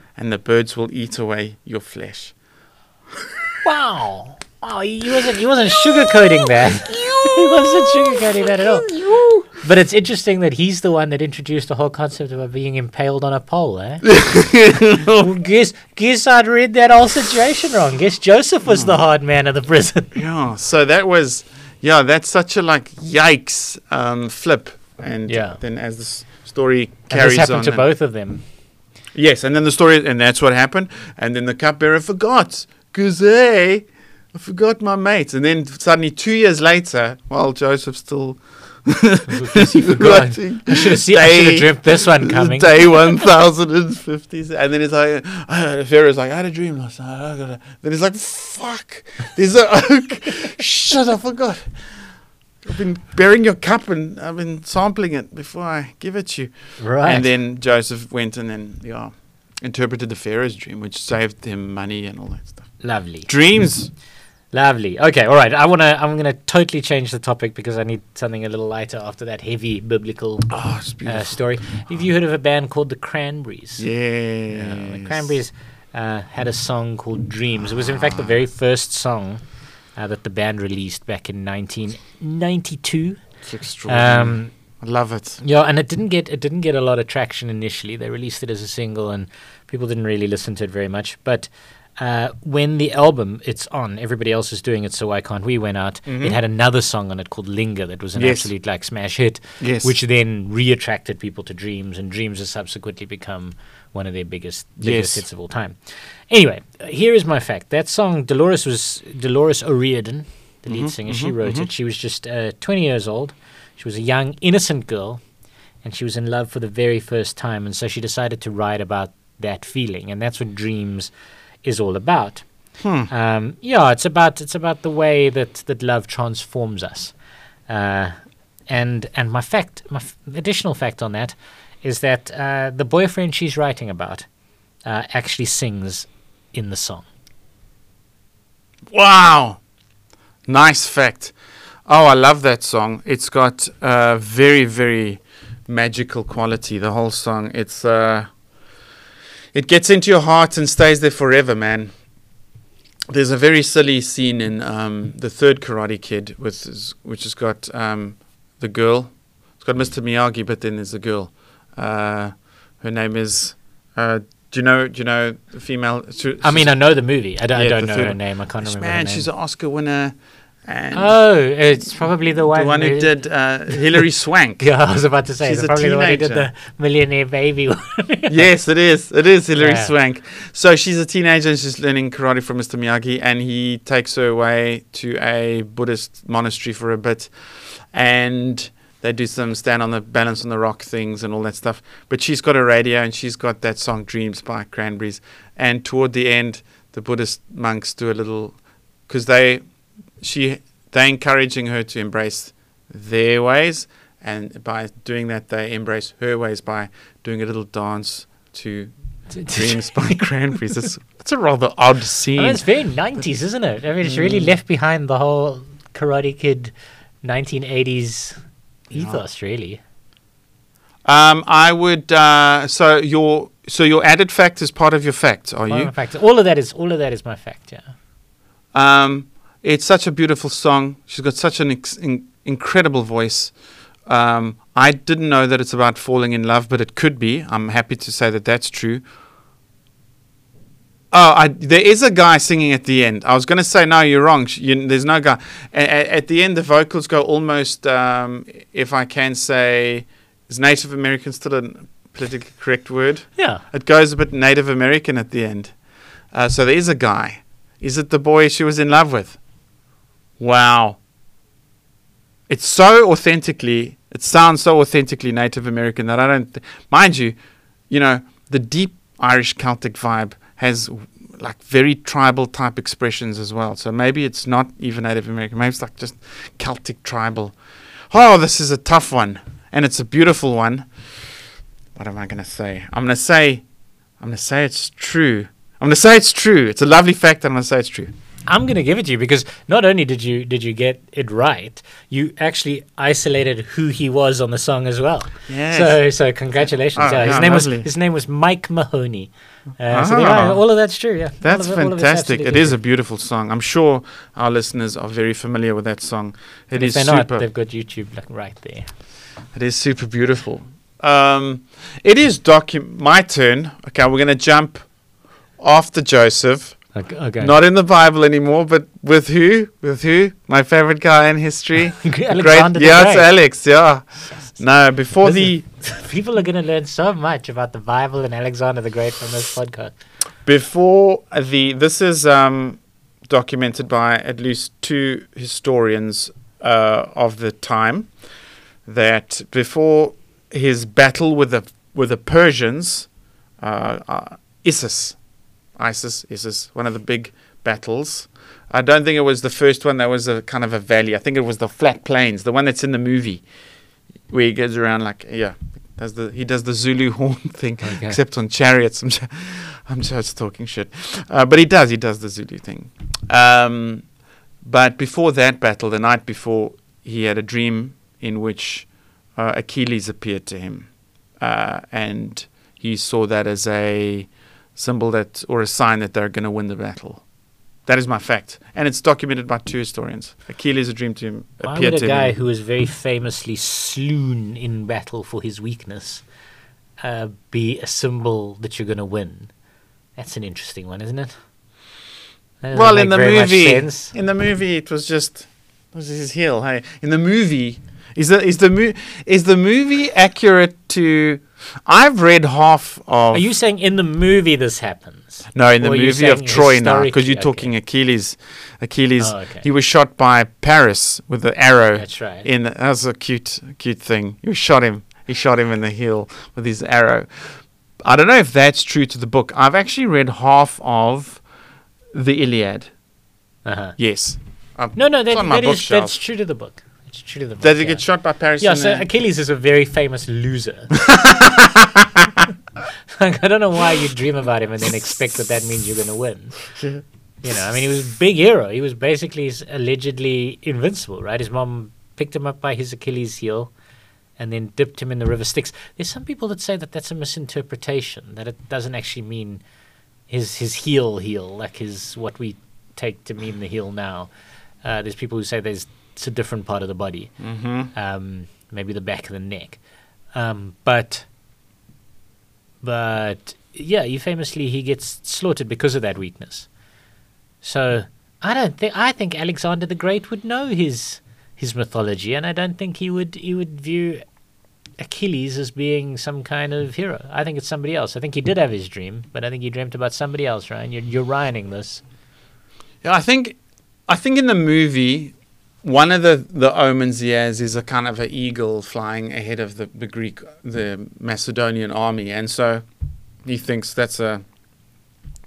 Speaker 2: and the birds will eat away your flesh.
Speaker 1: Wow. Wow, he wasn't he wasn't sugarcoating that. he wasn't sugarcoating that at all. But it's interesting that he's the one that introduced the whole concept of being impaled on a pole, eh? Well, guess guess I'd read that whole situation wrong. Guess Joseph was the hard man of the prison.
Speaker 2: Yeah, so that was, yeah, that's such a like yikes um, flip, and
Speaker 1: Yeah.
Speaker 2: then as the s- story
Speaker 1: And
Speaker 2: carries
Speaker 1: this happened
Speaker 2: on,
Speaker 1: to both of them.
Speaker 2: Yes, and then the story, and that's what happened. And then the cupbearer forgot, cause hey, I forgot my mates. And then suddenly, two years later, while Joseph's still
Speaker 1: he forgot. I should have seen. I should have dreamt this one coming.
Speaker 2: Day one thousand and fifty, and then it's like uh, Pharaoh's like, I had a dream last night. Then he's like, fuck, there's a oak. Shit, I forgot. I've been bearing your cup and I've been sampling it before I give it to you.
Speaker 1: Right.
Speaker 2: And then Joseph went and then yeah, interpreted the Pharaoh's dream, which saved him money and all that stuff.
Speaker 1: Lovely.
Speaker 2: Dreams.
Speaker 1: Lovely. Okay, all right. I want to I'm going to totally change the topic because I need something a little lighter after that heavy biblical
Speaker 2: Oh,
Speaker 1: uh, story. Have you heard of a band called the Cranberries?
Speaker 2: yeah.
Speaker 1: Uh, the Cranberries uh, had a song called Dreams. It was, in fact, the very first song uh, that the band released back in 1992.
Speaker 2: It's extraordinary.
Speaker 1: Um,
Speaker 2: I love it.
Speaker 1: yeah, and it didn't get it didn't get a lot of traction initially. They released it as a single, and people didn't really listen to it very much. But uh, when the album it's on, everybody else is doing it, so why can't we? Went out. It had another song on it called Linger that was an
Speaker 2: Yes.
Speaker 1: absolute like smash hit,
Speaker 2: Yes.
Speaker 1: which then re-attracted people to Dreams, and Dreams has subsequently become one of their biggest biggest
Speaker 2: Yes.
Speaker 1: hits of all time. Anyway, here is my fact. That song, Dolores was Dolores O'Riordan, the lead singer. she wrote it. She was just uh, 20 years old. She was a young, innocent girl, and she was in love for the very first time. And so she decided to write about that feeling, and that's what Dreams is all about.
Speaker 2: Hmm.
Speaker 1: Um, yeah, it's about it's about the way that, that love transforms us. Uh, and and my fact, my f- additional fact on that is that uh, the boyfriend she's writing about uh, actually sings in the song.
Speaker 2: Wow. Nice fact. Oh, I love that song. It's got a very, very magical quality. The whole song. It's uh, it gets into your heart and stays there forever, man. There's a very silly scene in um, the third Karate Kid, with which has got um, the girl. It's got Mr. Miyagi, but then there's a girl. Uh, her name is. Uh, do you know? Do you know the female? she-
Speaker 1: I mean, I know the movie. I don't, I don't know
Speaker 2: third
Speaker 1: her name. I can't
Speaker 2: This
Speaker 1: remember
Speaker 2: man,
Speaker 1: her name.
Speaker 2: she's an Oscar winner, and
Speaker 1: oh, it's probably the one.
Speaker 2: the one who did uh, Hilary Swank.
Speaker 1: Yeah, I was about to say.
Speaker 2: She's
Speaker 1: it's
Speaker 2: a
Speaker 1: probably the one who did
Speaker 2: teenager.
Speaker 1: the Millionaire Baby one.
Speaker 2: yes, it is. It is Hilary
Speaker 1: Yeah.
Speaker 2: Swank. So she's a teenager and she's learning karate from Mr. Miyagi, and he takes her away to a Buddhist monastery for a bit, and they do some stand on the balance on the rock things and all that stuff. But she's got a radio and she's got that song Dreams by Cranberries. And toward the end, the Buddhist monks do a little because they she they're encouraging her to embrace their ways, and by doing that, they embrace her ways by doing a little dance to Dreams by Cranberries. It's, it's a rather odd scene.
Speaker 1: I mean, it's very 90s, isn't it? I mean, it's really mm. left behind the whole Karate Kid 1980s ethos, really.
Speaker 2: Um, I would. Uh, so your so your added fact is part of your fact, are
Speaker 1: Well,
Speaker 2: you?
Speaker 1: in fact, all of that is all of that is my fact. Yeah.
Speaker 2: Um, it's such a beautiful song. She's got such an ex- in- incredible voice. Um, I didn't know that it's about falling in love, but it could be. I'm happy to say that that's true. Oh, I, there is a guy singing at the end. I was going to say no, you're wrong. You, there's no guy. A, a- at the end, the vocals go almost, um, if I can say, is Native American still a politically correct word?
Speaker 1: Yeah.
Speaker 2: It goes a bit Native American at the end. Uh, so there is a guy. Is it the boy she was in love with? Wow. It's so authentically, it sounds so authentically Native American that I don't, th- mind you, you know, the deep Irish Celtic vibe has like very tribal type expressions as well. So maybe it's not even Native American, maybe it's like just Celtic tribal. Oh, this is a tough one. And it's a beautiful one. What am I going to say? I'm going to say, I'm to say it's true. I'm going to say it's true. It's a lovely fact. and I'm going to say it's true.
Speaker 1: I'm going to give it to you because not only did you did you get it right, you actually isolated who he was on the song as well.
Speaker 2: Yes.
Speaker 1: So so congratulations.
Speaker 2: Oh,
Speaker 1: yeah, his
Speaker 2: yeah,
Speaker 1: name
Speaker 2: lovely.
Speaker 1: was his name was Mike Mahoney. Uh, so
Speaker 2: Ah.
Speaker 1: are- all of that's true. Yeah.
Speaker 2: That's
Speaker 1: of it- all it's
Speaker 2: fantastic. It is
Speaker 1: true.
Speaker 2: a beautiful song. I'm sure our listeners are very familiar with that song. It
Speaker 1: And
Speaker 2: is
Speaker 1: if they're not,
Speaker 2: super.
Speaker 1: they've got YouTube like right there.
Speaker 2: It is super beautiful. Um, it is docu. My turn. Okay, we're gonna jump after Joseph.
Speaker 1: Okay. okay.
Speaker 2: Not in the Bible anymore, but with who? With who? My favorite guy in history.
Speaker 1: Alexander the Great.
Speaker 2: yeah, it's Alex. Yeah. No, before the
Speaker 1: People are going to learn so much about the Bible and Alexander the Great from this podcast.
Speaker 2: before the this is um, documented by at least two historians uh, of the time that before his battle with the with the Persians, uh, uh, Isis, ISIS, ISIS, one of the big battles. I don't think it was the first one. That was a kind of a valley. I think it was the flat plains, the one that's in the movie, where he goes around like yeah, does the he does the Zulu horn thing,
Speaker 1: Okay.
Speaker 2: except on chariots. I'm ju- I'm just talking shit, uh, but he does. He does the Zulu thing. Um, but before that battle, the night before, he had a dream in which uh, Achilles appeared to him, uh, and he saw that as a symbol that or a sign that they're going to win the battle. That is my fact, and it's documented by two historians. Achilles a dream to him
Speaker 1: Why would a
Speaker 2: to
Speaker 1: guy
Speaker 2: him.
Speaker 1: who was very famously slewn in battle for his weakness uh, be a symbol that you're going to win? That's an interesting one, isn't it?
Speaker 2: Well, in the movie, in the movie, it was just it was his heel. Hey, in the movie, is the is the mo- is the movie accurate to? I've read half of.
Speaker 1: Are you saying in the movie this happens?
Speaker 2: No, in the
Speaker 1: Or
Speaker 2: movie of Troy now, because you're
Speaker 1: Okay.
Speaker 2: talking Achilles. Achilles,
Speaker 1: Oh, okay.
Speaker 2: he was shot by Paris with the arrow.
Speaker 1: That's right.
Speaker 2: In that was a cute, cute thing. You shot him. He shot him in the heel with his arrow. I don't know if that's true to the book. I've actually read half of the Iliad.
Speaker 1: Uh-huh.
Speaker 2: Yes. I've-
Speaker 1: No, no, that, that is, that's true to the book. It's true to the book.
Speaker 2: Does he get shot by Paris?
Speaker 1: Yeah, so Achilles is a very famous loser. like, I don't know why you dream about him and then expect that that means you're going to win. You know, I mean, he was a big hero. He was basically allegedly invincible, right? His mom picked him up by his Achilles heel and then dipped him in the river Styx. There's some people that say that that's a misinterpretation, that it doesn't actually mean his his heel heel, like his what we take to mean the heel now. Uh, there's people who say there's it's a different part of the body
Speaker 2: Mhm.
Speaker 1: um, maybe the back of the neck. Um, but, but yeah, he famously he gets slaughtered because of that weakness. So I don't think I think Alexander the Great would know his his mythology, and I don't think he would he would view Achilles as being some kind of hero. I think it's somebody else. I think he did have his dream, but I think he dreamt about somebody else, Ryan. You're, you're Ryaning this.
Speaker 2: Yeah, I think, I think in the movie, one of the, the omens he has is a kind of an eagle flying ahead of the, the Greek, the Macedonian army. And so he thinks that's a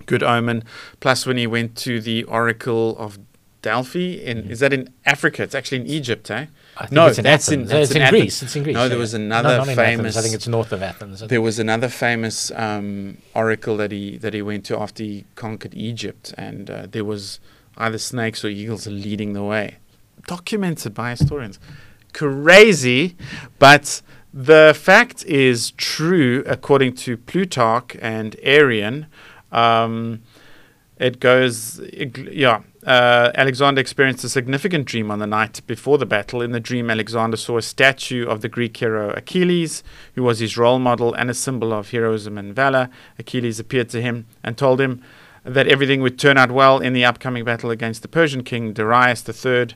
Speaker 2: good omen. Plus, when he went to the Oracle of Delphi, in, is that in Africa? It's actually in Egypt, eh? No,
Speaker 1: it's in
Speaker 2: that's in-
Speaker 1: it's
Speaker 2: in
Speaker 1: in. Greece. It's in Greece.
Speaker 2: No, there was another
Speaker 1: not in Athens.
Speaker 2: famous-
Speaker 1: I think it's north of Athens.
Speaker 2: There was another famous um, oracle that he that he went to after he conquered Egypt, and uh, there was either snakes or eagles leading the way, documented by historians. Crazy, but the fact is true according to Plutarch and Arrian. Um, it goes, yeah. Uh, Alexander experienced a significant dream on the night before the battle. In the dream, Alexander saw a statue of the Greek hero Achilles, who was his role model and a symbol of heroism and valor. Achilles appeared to him and told him that everything would turn out well in the upcoming battle against the Persian king Darius III.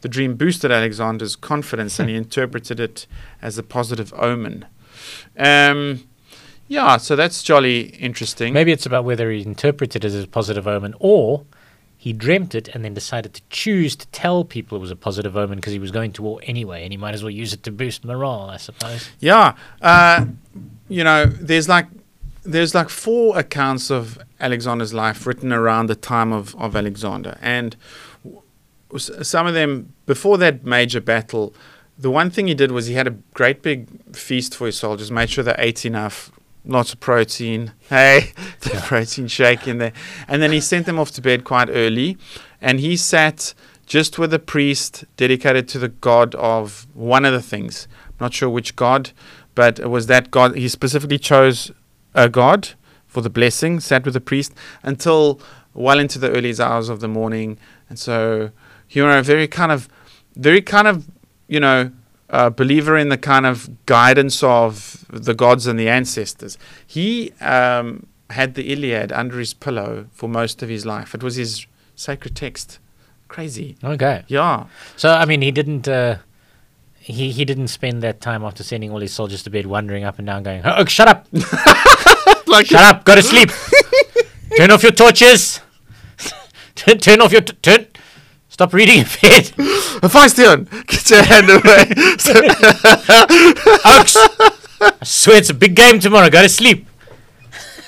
Speaker 2: The dream boosted Alexander's confidence and he interpreted it as a positive omen. Um, yeah, so that's jolly interesting.
Speaker 1: Maybe it's about whether he interpreted it as a positive omen or he dreamt it and then decided to choose to tell people it was a positive omen because he was going to war anyway and he might as well use it to boost morale, I suppose.
Speaker 2: Yeah, uh, you know, there's like there's like four accounts of Alexander's life written around the time of, of Alexander, and some of them before that major battle. The one thing he did was he had a great big feast for his soldiers, made sure they ate enough, lots of protein. Hey, the protein shake in there, and then he sent them off to bed quite early, and he sat just with a priest dedicated to the god of one of the things. I'm Not sure which god, but it was that god. He specifically chose a god for the blessing, sat with the priest until well into the early hours of the morning. And so, you know, very kind of, very kind of, you know, uh, believer in the kind of guidance of the gods and the ancestors. He um, had the Iliad under his pillow for most of his life. It was his sacred text. Crazy.
Speaker 1: Okay.
Speaker 2: Yeah.
Speaker 1: So I mean he didn't uh, he he didn't spend that time after sending all his soldiers to bed wandering up and down going, Oh shut up!
Speaker 2: like
Speaker 1: Shut up, go to sleep. turn off your torches. turn, turn off your t- turn. Stop reading in bed.
Speaker 2: Fastion, get your hand away.
Speaker 1: Oaks. I swear it's a big game tomorrow. Go to sleep.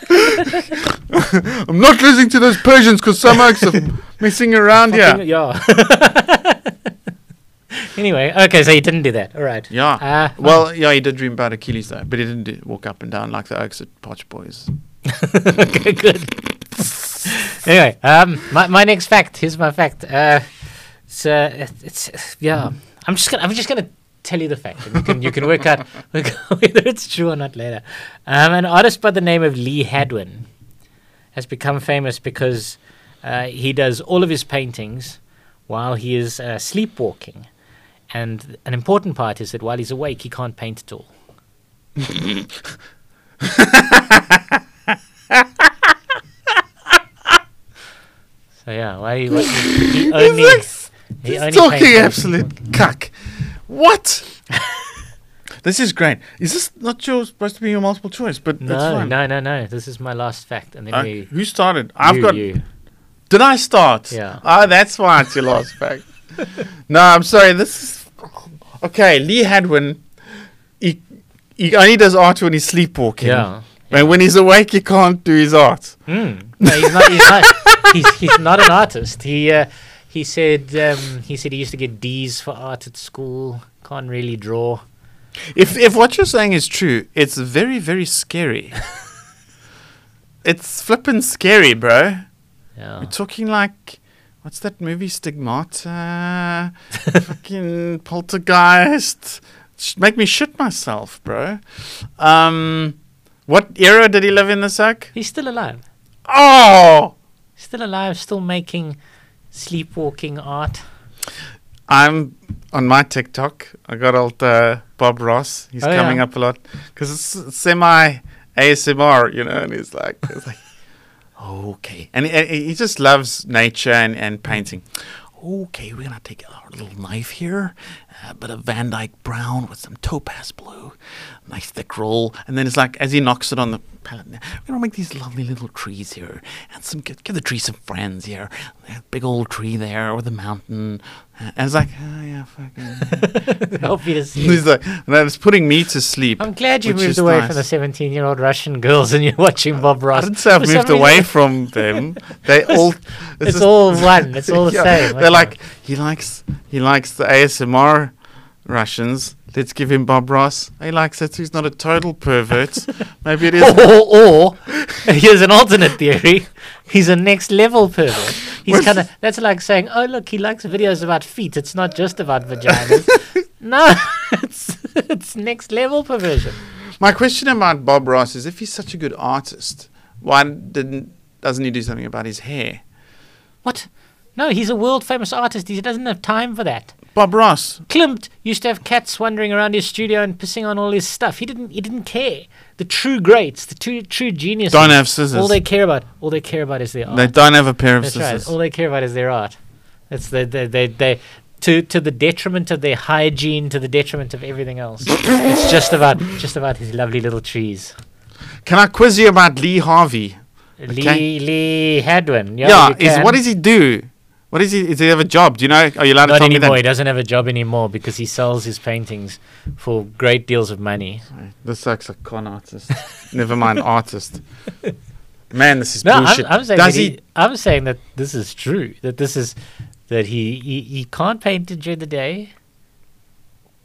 Speaker 2: I'm not losing to those Persians because some oaks are messing around here.
Speaker 1: Fucking- Yeah. anyway, okay, so he didn't do that. All right.
Speaker 2: Yeah.
Speaker 1: Uh,
Speaker 2: well, yeah, he did dream about Achilles though, but he didn't do, walk up and down like the oaks at Potch Boys.
Speaker 1: okay, good. anyway, um, my my next fact. Here's my fact. Uh, it's uh, it's yeah. I'm just gonna I'm just gonna tell you the fact, and you can you can work out whether it's true or not later. Um, an artist by the name of Lee Hadwin has become famous because uh, he does all of his paintings while he is uh, sleepwalking, and an important part is that while he's awake, he can't paint at all. So yeah, why he, he only he
Speaker 2: He's
Speaker 1: only
Speaker 2: talking absolute cuck. What? this is great. Is this not your supposed to be your multiple choice? But
Speaker 1: No,
Speaker 2: fine.
Speaker 1: no, no, no. This is my last fact, and then
Speaker 2: Uh,
Speaker 1: we.
Speaker 2: who started? I've
Speaker 1: you,
Speaker 2: got.
Speaker 1: you.
Speaker 2: Did I start?
Speaker 1: Yeah.
Speaker 2: Ah, that's why it's your last fact. No, I'm sorry. This is okay. Lee Hadwin. He he only does art when he's sleepwalking.
Speaker 1: Yeah.
Speaker 2: And when he's awake, he can't do his art.
Speaker 1: Mm. No, he's not. He's not. he's, he's not an artist. He uh, he said um, he said he used to get D's for art at school. Can't really draw.
Speaker 2: If if what you're saying is true, it's very very scary. it's flippin' scary, bro.
Speaker 1: Yeah.
Speaker 2: We're talking like, what's that movie? Stigmata, fucking poltergeist. Make me shit myself, bro. Um, what era did he live in the sack?
Speaker 1: He's still alive.
Speaker 2: Oh,
Speaker 1: Still alive. Still making sleepwalking art.
Speaker 2: I'm on my TikTok. I got old uh, Bob Ross. He's
Speaker 1: Oh, yeah.
Speaker 2: coming up a lot because it's semi ASMR, you know, and he's like, it's like, okay, and he, he just loves nature and, and painting. Okay, we're gonna take our little knife here, a bit of Van Dyke brown with some topaz blue, nice thick roll, and then it's like as he knocks it on the palette, we're gonna make these lovely little trees here, and some give, give the tree some friends here. Big old tree there, or the mountain, uh, And it's like, oh yeah, fucking.
Speaker 1: Help you to sleep.
Speaker 2: He's like, and it's putting me to sleep.
Speaker 1: I'm glad you moved away
Speaker 2: nice.
Speaker 1: from the 17 year old Russian girls and you're watching Bob
Speaker 2: I
Speaker 1: Ross.
Speaker 2: didn't say I've moved away from them. They all.
Speaker 1: It's
Speaker 2: just-
Speaker 1: all one. It's all the
Speaker 2: Yeah,
Speaker 1: same.
Speaker 2: They're like he likes he likes the ASMR Russians. Let's give him Bob Ross. He likes it. He's not a total pervert. Maybe it is.
Speaker 1: or, or here's an alternate theory. He's a next level pervert. He's kind of that's like saying, "Oh, look, he likes videos about feet. It's not just about vaginas." no, it's it's next level perversion.
Speaker 2: My question about Bob Ross is: if he's such a good artist, why didn't doesn't he do something about his hair?
Speaker 1: What? No, he's a world famous artist. He doesn't have time for that.
Speaker 2: Bob Ross.
Speaker 1: Klimt used to have cats wandering around his studio and pissing on all his stuff. He didn't. He didn't care. The true greats, the true true geniuses,
Speaker 2: Don't have scissors.
Speaker 1: all they care about. All they care about is their art.
Speaker 2: They don't have a pair of
Speaker 1: That's
Speaker 2: scissors.
Speaker 1: right. All they care about is their art. It's the they they they to to the detriment of their hygiene, to the detriment of everything else. it's just about just about his lovely little trees.
Speaker 2: Can I quiz you about Lee Harvey?
Speaker 1: Lee Lee Hadwin. Yeah,
Speaker 2: Yeah, is what does he do? What is he? Does he have a job? Do you know? Are you allowed to
Speaker 1: Not
Speaker 2: tell me
Speaker 1: anymore. He doesn't have a job anymore because he sells his paintings for great deals of money.
Speaker 2: This looks a con artist. Never mind artist. Man, this is
Speaker 1: No, I'm,
Speaker 2: bullshit.
Speaker 1: I'm saying
Speaker 2: Does
Speaker 1: that
Speaker 2: he?
Speaker 1: he, I'm saying that this is true. That this is that he he, he can't paint during the day.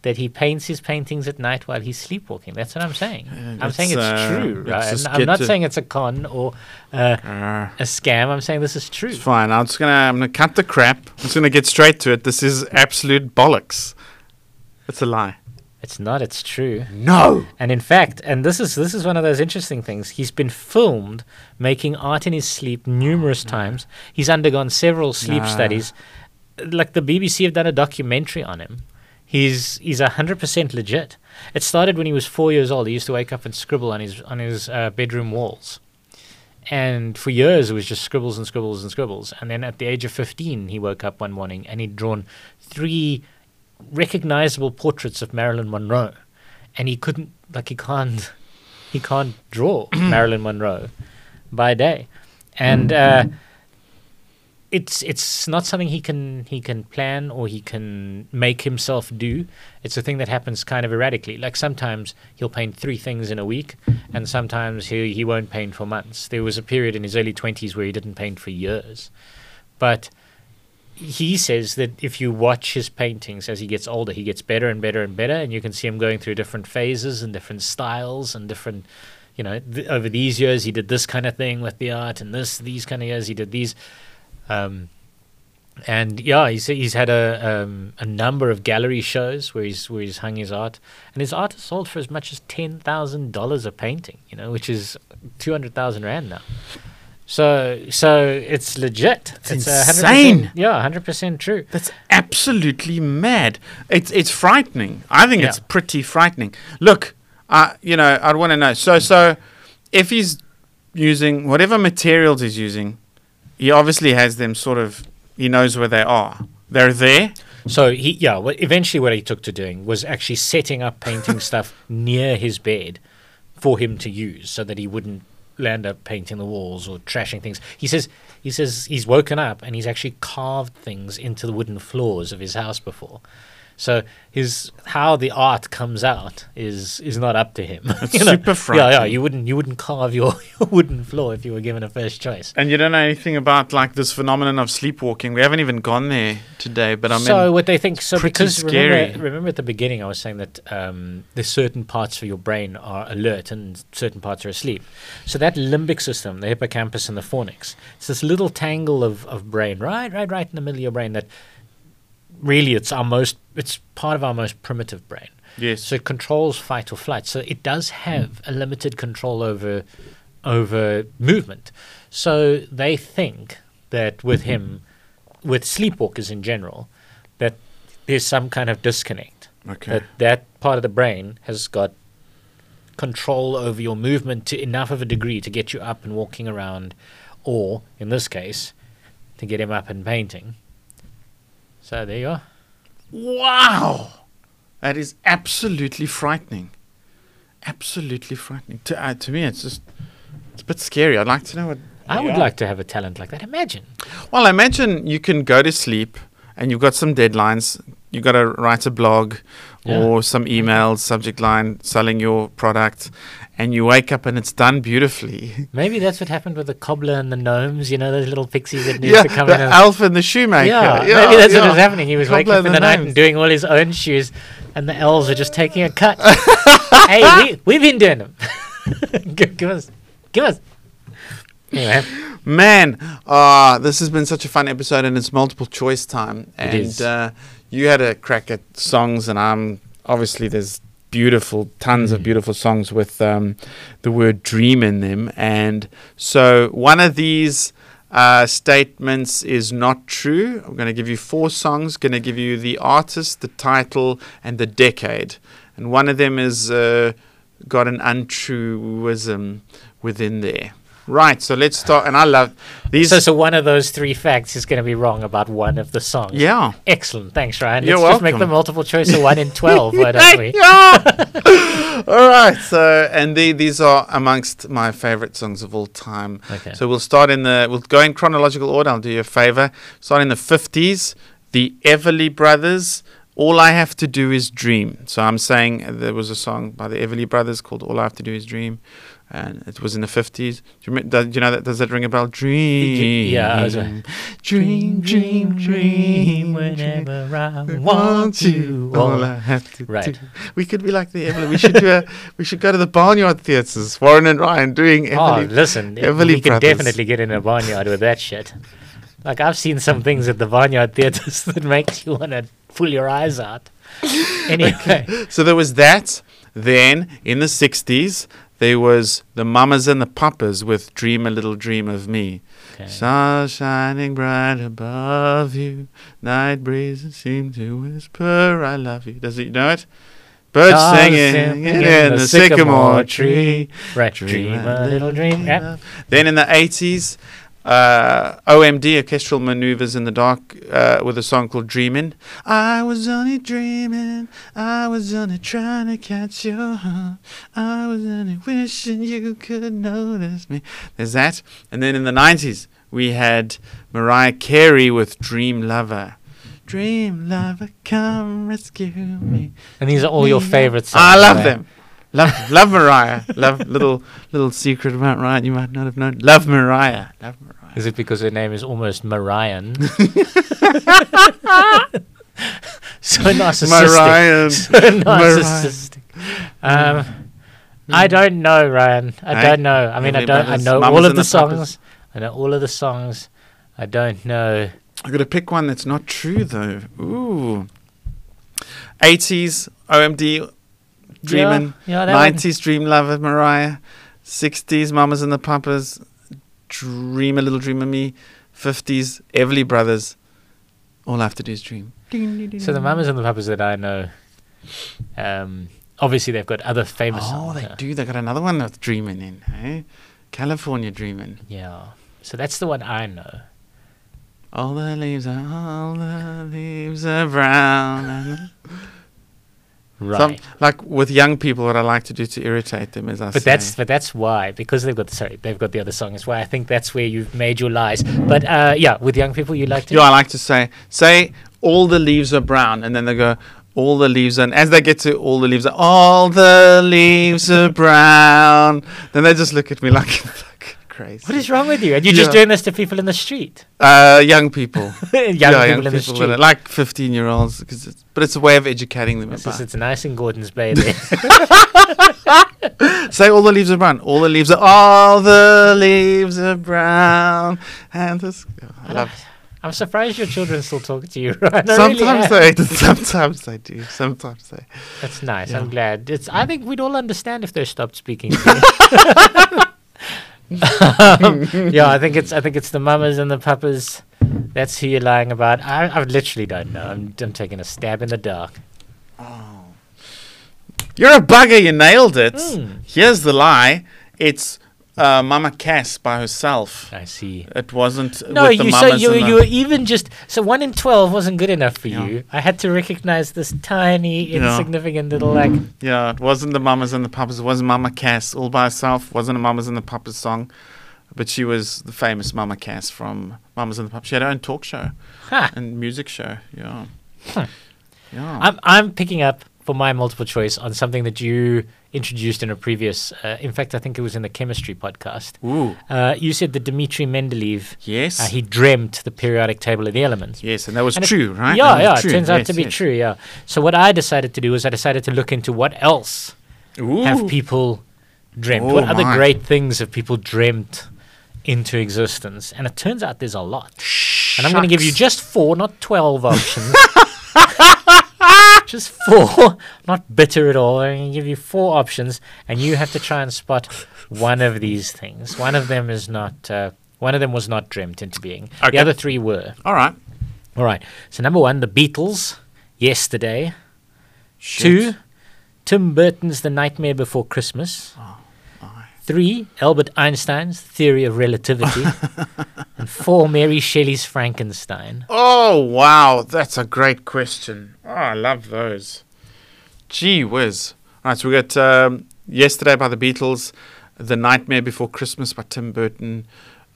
Speaker 1: That he paints his paintings at night while he's sleepwalking. That's what I'm saying.
Speaker 2: Uh,
Speaker 1: I'm saying it's
Speaker 2: uh,
Speaker 1: true, right? I'm, not saying it's a con or uh,
Speaker 2: Uh,
Speaker 1: a scam. I'm saying this is true.
Speaker 2: It's fine. I'm just gonna I'm gonna cut the crap. I'm just gonna get straight to it. This is absolute bollocks. It's a lie.
Speaker 1: It's not. It's true.
Speaker 2: No.
Speaker 1: And in fact, and this is this is one of those interesting things. He's been filmed making art in his sleep numerous times. He's undergone several sleep
Speaker 2: Nah.
Speaker 1: studies. Like the BBC have done a documentary on him. He's he's hundred percent legit. It started when he was four years old. He used to wake up and scribble on his on his uh, bedroom walls, and for years it was just scribbles and scribbles and scribbles. And then at the age of fifteen, he woke up one morning and he'd drawn three recognizable portraits of Marilyn Monroe, and he couldn't like he can't he can't draw Marilyn Monroe by day, and uh, it's it's not something he can he can plan or he can make himself do. It's a thing that happens kind of erratically. Like sometimes he'll paint three things in a week, and sometimes he he won't paint for months. There was a period in his early twenties where he didn't paint for years, but he says that if you watch his paintings as he gets older, he gets better and better and better, and you can see him going through different phases and different styles and different, you know, th- over these years he did this kind of thing with the art, and this these kind of years he did these, um, and yeah, he's he's had a um, a number of gallery shows where he's where he's hung his art, and his art is sold for as much as ten thousand dollars a painting, you know, which is two hundred thousand rand now. So so it's legit.
Speaker 2: It's
Speaker 1: 100%
Speaker 2: insane.
Speaker 1: Yeah, hundred percent true.
Speaker 2: That's absolutely mad. It's it's frightening. I think it's pretty frightening. Look, uh, you know, I'd want to know. So so, if he's using whatever materials he's using, he obviously has them sort of. He knows where they are. They're there.
Speaker 1: So he, yeah, what eventually what he took to doing was actually setting up painting stuff near his bed for him to use, so that he wouldn't land up painting the walls or trashing things. He says he says he's woken up and he's actually carved things into the wooden floors of his house before. So his how the art comes out is is not up to him. You know?
Speaker 2: super
Speaker 1: Yeah, yeah. You wouldn't you wouldn't carve your, your wooden floor if you were given a first choice.
Speaker 2: And you don't know anything about like this phenomenon of sleepwalking. We haven't even gone there today, but I mean,
Speaker 1: so what they think so
Speaker 2: pretty
Speaker 1: because
Speaker 2: scary.
Speaker 1: remember, remember at the beginning I was saying that um, there's certain parts of your brain are alert and certain parts are asleep. So that limbic system, the hippocampus and the fornix, it's this little tangle of, of brain, right, right, right in the middle of your brain that really it's our most it's part of our most primitive brain.
Speaker 2: yes,
Speaker 1: So it controls fight or flight. So it does have a limited control over over movement. So they think that with him, with sleepwalkers in general, that there's some kind of disconnect.
Speaker 2: okay.
Speaker 1: That that part of the brain has got control over your movement to enough of a degree to get you up and walking around, or in this case, to get him up and painting. So there you are.
Speaker 2: Wow, that is absolutely frightening. Absolutely frightening. To uh, to me, it's just it's a bit scary. I'd like to know what.
Speaker 1: I would
Speaker 2: Yeah.
Speaker 1: like to have a talent like that. Imagine.
Speaker 2: Well, imagine you can go to sleep and you've got some deadlines. You've got to write a blog
Speaker 1: Yeah.
Speaker 2: or some emails, subject line, selling your product, and you wake up and it's done beautifully.
Speaker 1: Maybe that's what happened with the cobbler and the gnomes. You know, those little pixies that need
Speaker 2: yeah,
Speaker 1: to come
Speaker 2: the
Speaker 1: in. And,
Speaker 2: elf and the shoemaker.
Speaker 1: yeah,
Speaker 2: Yeah,
Speaker 1: maybe that's what
Speaker 2: yeah.
Speaker 1: was happening. He was waking up in the
Speaker 2: the
Speaker 1: night and doing all his own shoes, and the elves are just taking a cut. hey, we, we've been doing them. give, give us, give us. Anyway,
Speaker 2: Man, uh, this has been such a fun episode, and it's multiple choice time. And
Speaker 1: is.
Speaker 2: Uh, you had a crack at songs, and I'm obviously there's beautiful, tons of
Speaker 1: Mm.
Speaker 2: beautiful songs with um, the word dream in them. And so one of these uh, statements is not true. I'm going to give you four songs. Going to give you the artist, the title, and the decade. And one of them is uh, got an untruism within there. Right. So let's start. And I love these.
Speaker 1: so so one of those three facts is going to be wrong about one of the songs.
Speaker 2: yeah.
Speaker 1: Excellent. Thanks, Ryan.
Speaker 2: You're
Speaker 1: Let's just make the multiple choice of one in 12, why don't we?
Speaker 2: yeah. all right. So, and the, these are amongst my favorite songs of all time.
Speaker 1: Okay.
Speaker 2: So we'll start in the. We'll go in chronological order. I'll do you a favor. Start in the fifties. The Everly Brothers. All I have to do is dream. So I'm saying there was a song by the Everly Brothers called "All I Have to Do Is Dream," and it was in the fifties. Do you, do you know that? Does that ring a bell? Dream.
Speaker 1: yeah, I was-
Speaker 2: dream, dream, dream,
Speaker 1: whenever I want to.
Speaker 2: All I have to
Speaker 1: Right.
Speaker 2: do. We could be like the Everly. We should do a. we should go to the Barnyard Theatres. Warren and Ryan doing
Speaker 1: Oh,
Speaker 2: Everly.
Speaker 1: listen,
Speaker 2: Everly
Speaker 1: we could definitely get in a barnyard with that shit. Like I've seen some things at the barnyard theaters that makes you want to pull your eyes out. Anyway,
Speaker 2: So there was that. Then in the sixties, there was the Mamas and the Papas with "Dream a Little Dream of Me."
Speaker 1: okay.
Speaker 2: Stars shining bright above you, night breezes seem to whisper, "I love you." Does it know it? Birds
Speaker 1: Stars
Speaker 2: singing
Speaker 1: singing
Speaker 2: in, the, sycamore tree.
Speaker 1: right? Dream a little dream. Yeah.
Speaker 2: Then in the 80s, uh, OMD, Orchestral Maneuvers in the Dark, uh, with a song called Dreamin'. I was only dreaming, I was only trying to catch your heart. I was only wishing you could notice me. There's that. And then in the 90s, we had Mariah Carey with Dream Lover. Dream Lover, come rescue me.
Speaker 1: And these are all your favorite songs.
Speaker 2: I love them. Love, love Mariah. Love little little secret about Mariah you might not have known. Love Mariah. Love Mariah.
Speaker 1: Is it because her name is almost Marian? so narcissistic.
Speaker 2: Mariah.
Speaker 1: so narcissistic. Um, I don't know, Ryan. I
Speaker 2: Hey,
Speaker 1: don't know. I mean, I don't. I know all of the songs. I know all of the songs. I don't know.
Speaker 2: I've got to pick one that's not true though. Ooh. 80s OMD Dreamin'.
Speaker 1: Yeah, yeah that one.
Speaker 2: 90s Dream Lover Mariah. 60s Mamas and the Papas. Dream a little dream of me. 50s Everly Brothers. All I have to do is dream.
Speaker 1: So the mamas and the papas that I know, um, obviously they've got other famous
Speaker 2: Oh,
Speaker 1: songs.
Speaker 2: they
Speaker 1: uh,
Speaker 2: do. They got another one that's dreaming in, hey? California dreaming.
Speaker 1: Yeah. So that's the one I know.
Speaker 2: All the leaves are all the leaves are brown.
Speaker 1: Right.
Speaker 2: Some, like with young people, what I like to do to irritate them is I
Speaker 1: but
Speaker 2: say,
Speaker 1: that's but that's why because they've got sorry they've got the other song is why I think that's where you've made your lies. But uh, yeah, with young people you like to.
Speaker 2: yeah, I like to say, say all the leaves are brown, and then they go, all the leaves. And as they get to all the leaves are, all the leaves are brown. Then they just look at me like crazy.
Speaker 1: What is wrong with you? And you're just doing this to people in the street.
Speaker 2: uh, young people?
Speaker 1: young
Speaker 2: yeah,
Speaker 1: people in the street.
Speaker 2: it, like fifteen year olds, because it's, but it's a way of educating them
Speaker 1: It's,
Speaker 2: about.
Speaker 1: it's nice in Gordon's Bay there.
Speaker 2: Say all the leaves are brown. All the leaves are all the leaves are brown. And this, I love.
Speaker 1: I'm surprised your children still talk to you, right? I really
Speaker 2: Sometimes
Speaker 1: am.
Speaker 2: they, sometimes they do. Sometimes they.
Speaker 1: That's nice.
Speaker 2: Yeah.
Speaker 1: I'm glad. It's. I think we'd all understand if they stopped speaking. Yeah, I think it's. I think it's the mamas and the papas. That's who you're lying about. I, I literally don't know. I'm, I'm taking a stab in the dark.
Speaker 2: Oh. You're a bugger. You nailed it.
Speaker 1: Mm.
Speaker 2: Here's the lie. It's uh, Mama Cass by herself.
Speaker 1: I see.
Speaker 2: It wasn't.
Speaker 1: No,
Speaker 2: with the
Speaker 1: you. So you. You were even just. So one in twelve wasn't good enough for
Speaker 2: Yeah.
Speaker 1: you. I had to recognize this tiny,
Speaker 2: Yeah.
Speaker 1: insignificant little like.
Speaker 2: Yeah, it wasn't the Mamas and the Papas. It wasn't Mama Cass all by herself. wasn't a Mamas and the Papas song. but she was the famous Mama Cass from Mamas and the Pub. She had her own talk show
Speaker 1: Ha.
Speaker 2: and music show. Yeah.
Speaker 1: Huh.
Speaker 2: Yeah.
Speaker 1: I'm I'm picking up for my multiple choice on something that you introduced in a previous. Uh, in fact, I think it was in the chemistry podcast.
Speaker 2: Ooh.
Speaker 1: Uh, you said that Dmitry Mendeleev
Speaker 2: Yes.
Speaker 1: uh, he dreamt the periodic table of the elements.
Speaker 2: yes, and that was
Speaker 1: And it-
Speaker 2: true, right?
Speaker 1: Yeah, yeah,
Speaker 2: was
Speaker 1: it
Speaker 2: true.
Speaker 1: turns out
Speaker 2: Yes,
Speaker 1: to be
Speaker 2: yes.
Speaker 1: true. Yeah. So what I decided to do was I decided to look into what else
Speaker 2: Ooh.
Speaker 1: have people dreamt.
Speaker 2: Oh
Speaker 1: what other
Speaker 2: my.
Speaker 1: great things have people dreamt into existence? And it turns out there's a lot. And I'm going to give you just four, not 12 options. just four, not bitter at all. I'm going to give you four options, and you have to try and spot one of these things. One of them is not. Uh, one of them was not dreamt into being.
Speaker 2: Okay.
Speaker 1: The other three were.
Speaker 2: All right.
Speaker 1: All right. So number one, the Beatles. Yesterday.
Speaker 2: Shit.
Speaker 1: Two, Tim Burton's The Nightmare Before Christmas.
Speaker 2: Oh.
Speaker 1: Three, Albert Einstein's Theory of Relativity. and four, Mary Shelley's Frankenstein.
Speaker 2: Oh, wow. That's a great question. Oh, I love those. Gee whiz. All right, so we got um, Yesterday by the Beatles, The Nightmare Before Christmas by Tim Burton,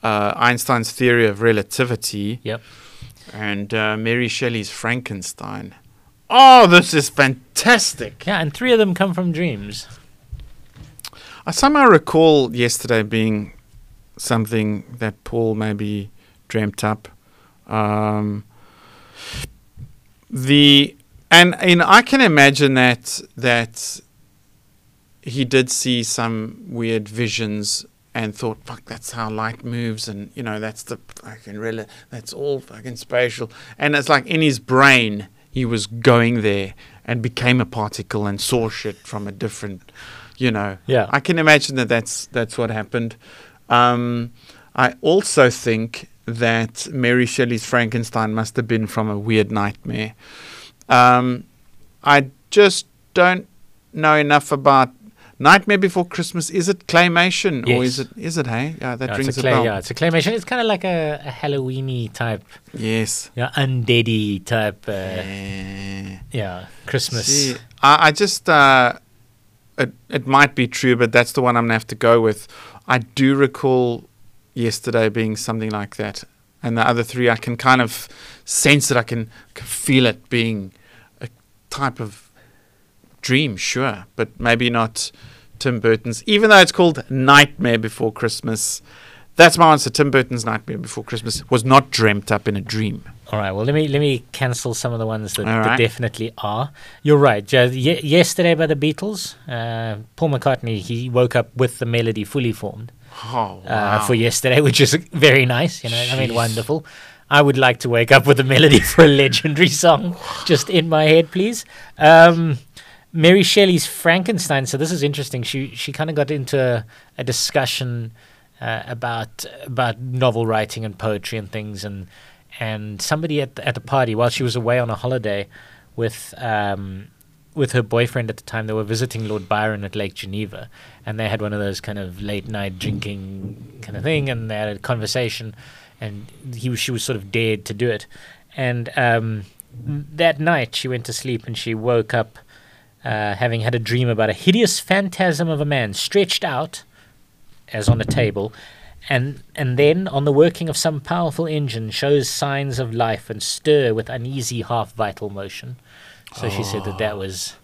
Speaker 2: uh, Einstein's Theory of Relativity,
Speaker 1: Yep.
Speaker 2: and uh, Mary Shelley's Frankenstein. Oh, this is fantastic.
Speaker 1: Yeah, and three of them come from dreams.
Speaker 2: I somehow recall yesterday being something that Paul maybe dreamt up. Um, the and and I can imagine that that he did see some weird visions and thought, "Fuck, that's how light moves," and you know, that's the fucking really that's all fucking spatial. And it's like in his brain, he was going there and became a particle and saw shit from a different, you know.
Speaker 1: Yeah.
Speaker 2: I can imagine that that's that's what happened. Um, I also think that Mary Shelley's Frankenstein must have been from a weird nightmare. Um, I just don't know enough about Nightmare Before Christmas. Is it claymation or is it? Is it? Hey, yeah, that
Speaker 1: Yeah,
Speaker 2: rings
Speaker 1: a
Speaker 2: a bell.
Speaker 1: yeah, it's a claymation. It's kind of like a, a Halloweeny type,
Speaker 2: Yes.
Speaker 1: yeah, undeady type, uh,
Speaker 2: Eh.
Speaker 1: yeah, Christmas.
Speaker 2: See, I, I just uh, it it might be true, but that's the one I'm gonna have to go with. I do recall yesterday being something like that, and the other three I can kind of sense it. I can, can feel it being a type of dream, sure, but maybe not Tim Burton's. Even though it's called Nightmare Before Christmas, that's my answer. Tim Burton's Nightmare Before Christmas was not dreamt up in a dream.
Speaker 1: All right. Well, let me let me cancel some of the ones that,
Speaker 2: All
Speaker 1: that definitely are. You're right. Ye- yesterday by the Beatles, uh, Paul McCartney he woke up with the melody fully formed
Speaker 2: Oh,
Speaker 1: uh, for yesterday, which is very nice. You know, I mean, wonderful. I would like to wake up with a melody for a legendary song just in my head, please. Um, Mary Shelley's Frankenstein. So this is interesting. She she kind of got into a, a discussion uh, about about novel writing and poetry and things, and and somebody at the, at the party while she was away on a holiday with um, with her boyfriend at the time. They were visiting Lord Byron at Lake Geneva, and they had one of those kind of late night drinking kind of thing, and they had a conversation, and he was, she was sort of dared to do it, and um, that night she went to sleep and she woke up. Uh, having had a dream about a hideous phantasm of a man stretched out as on a table, and and then on the working of some powerful engine shows signs of life and stir with uneasy half vital motion. So she said that that was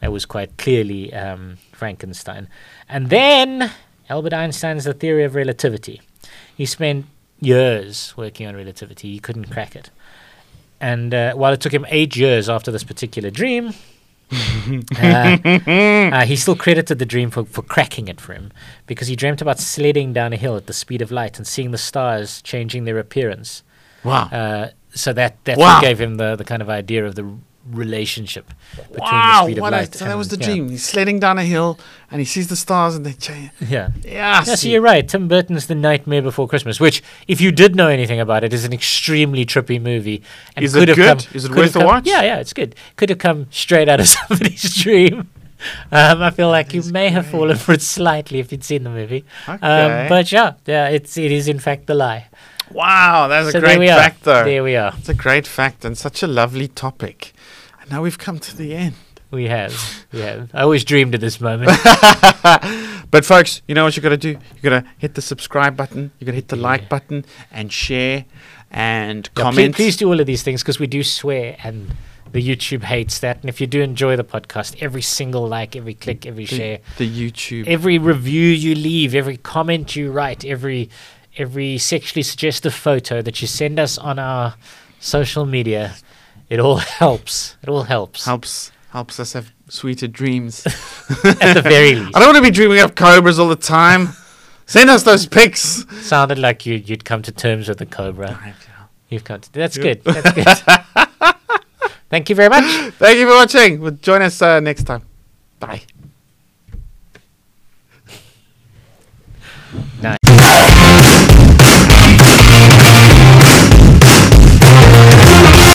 Speaker 1: that was quite clearly um, Frankenstein. And then Albert Einstein's The Theory of Relativity. He spent years working on relativity. He couldn't crack it. And uh, while it took him eight years after this particular dream, uh, uh, he still credited the dream for, for cracking it for him because he dreamt about sledding down a hill at the speed of light and seeing the stars changing their appearance.
Speaker 2: wow.
Speaker 1: Uh, so that that's
Speaker 2: Wow.
Speaker 1: gave him the, the kind of idea of the relationship between the
Speaker 2: wow,
Speaker 1: speed of
Speaker 2: what a,
Speaker 1: light.
Speaker 2: so that was the
Speaker 1: yeah.
Speaker 2: dream. He's sledding down a hill and he sees the stars and they change.
Speaker 1: Yeah.
Speaker 2: Yeah,
Speaker 1: so you're right. Tim Burton's The Nightmare Before Christmas, which, if you did know anything about it, is an extremely trippy movie. And
Speaker 2: Is it
Speaker 1: have
Speaker 2: good?
Speaker 1: Come,
Speaker 2: Is it
Speaker 1: could
Speaker 2: worth a watch?
Speaker 1: Yeah, yeah, it's good. Could have come straight out of somebody's dream. Um, I feel like you may have fallen for it slightly if you'd seen the movie.
Speaker 2: Okay.
Speaker 1: Um, but yeah, yeah, it's it is in fact the lie.
Speaker 2: Wow, that's
Speaker 1: so
Speaker 2: a great
Speaker 1: are.
Speaker 2: fact, though.
Speaker 1: There we are.
Speaker 2: It's a great fact and such a lovely topic. And now we've come to the end.
Speaker 1: We have. We have. I always dreamed of this moment.
Speaker 2: But folks, you know what you got to do? You got to hit the subscribe button. You got to hit the
Speaker 1: Yeah.
Speaker 2: like button and share and
Speaker 1: Yeah, please,
Speaker 2: comment.
Speaker 1: please do all of these things because we do swear and the YouTube hates that. And if you do enjoy the podcast, every single like, every click, every
Speaker 2: the,
Speaker 1: share,
Speaker 2: the YouTube.
Speaker 1: every review you leave, every comment you write, every every sexually suggestive photo that you send us on our social media. It all helps. It all helps.
Speaker 2: Helps helps us have sweeter dreams.
Speaker 1: At the very least.
Speaker 2: I don't want to be dreaming of cobras all the time. Send us those pics.
Speaker 1: Sounded like you you'd come to terms with the cobra. You've come to, that's good. That's good. Thank you very much.
Speaker 2: Thank you for watching. Well, join us uh, next time. Bye. Nice.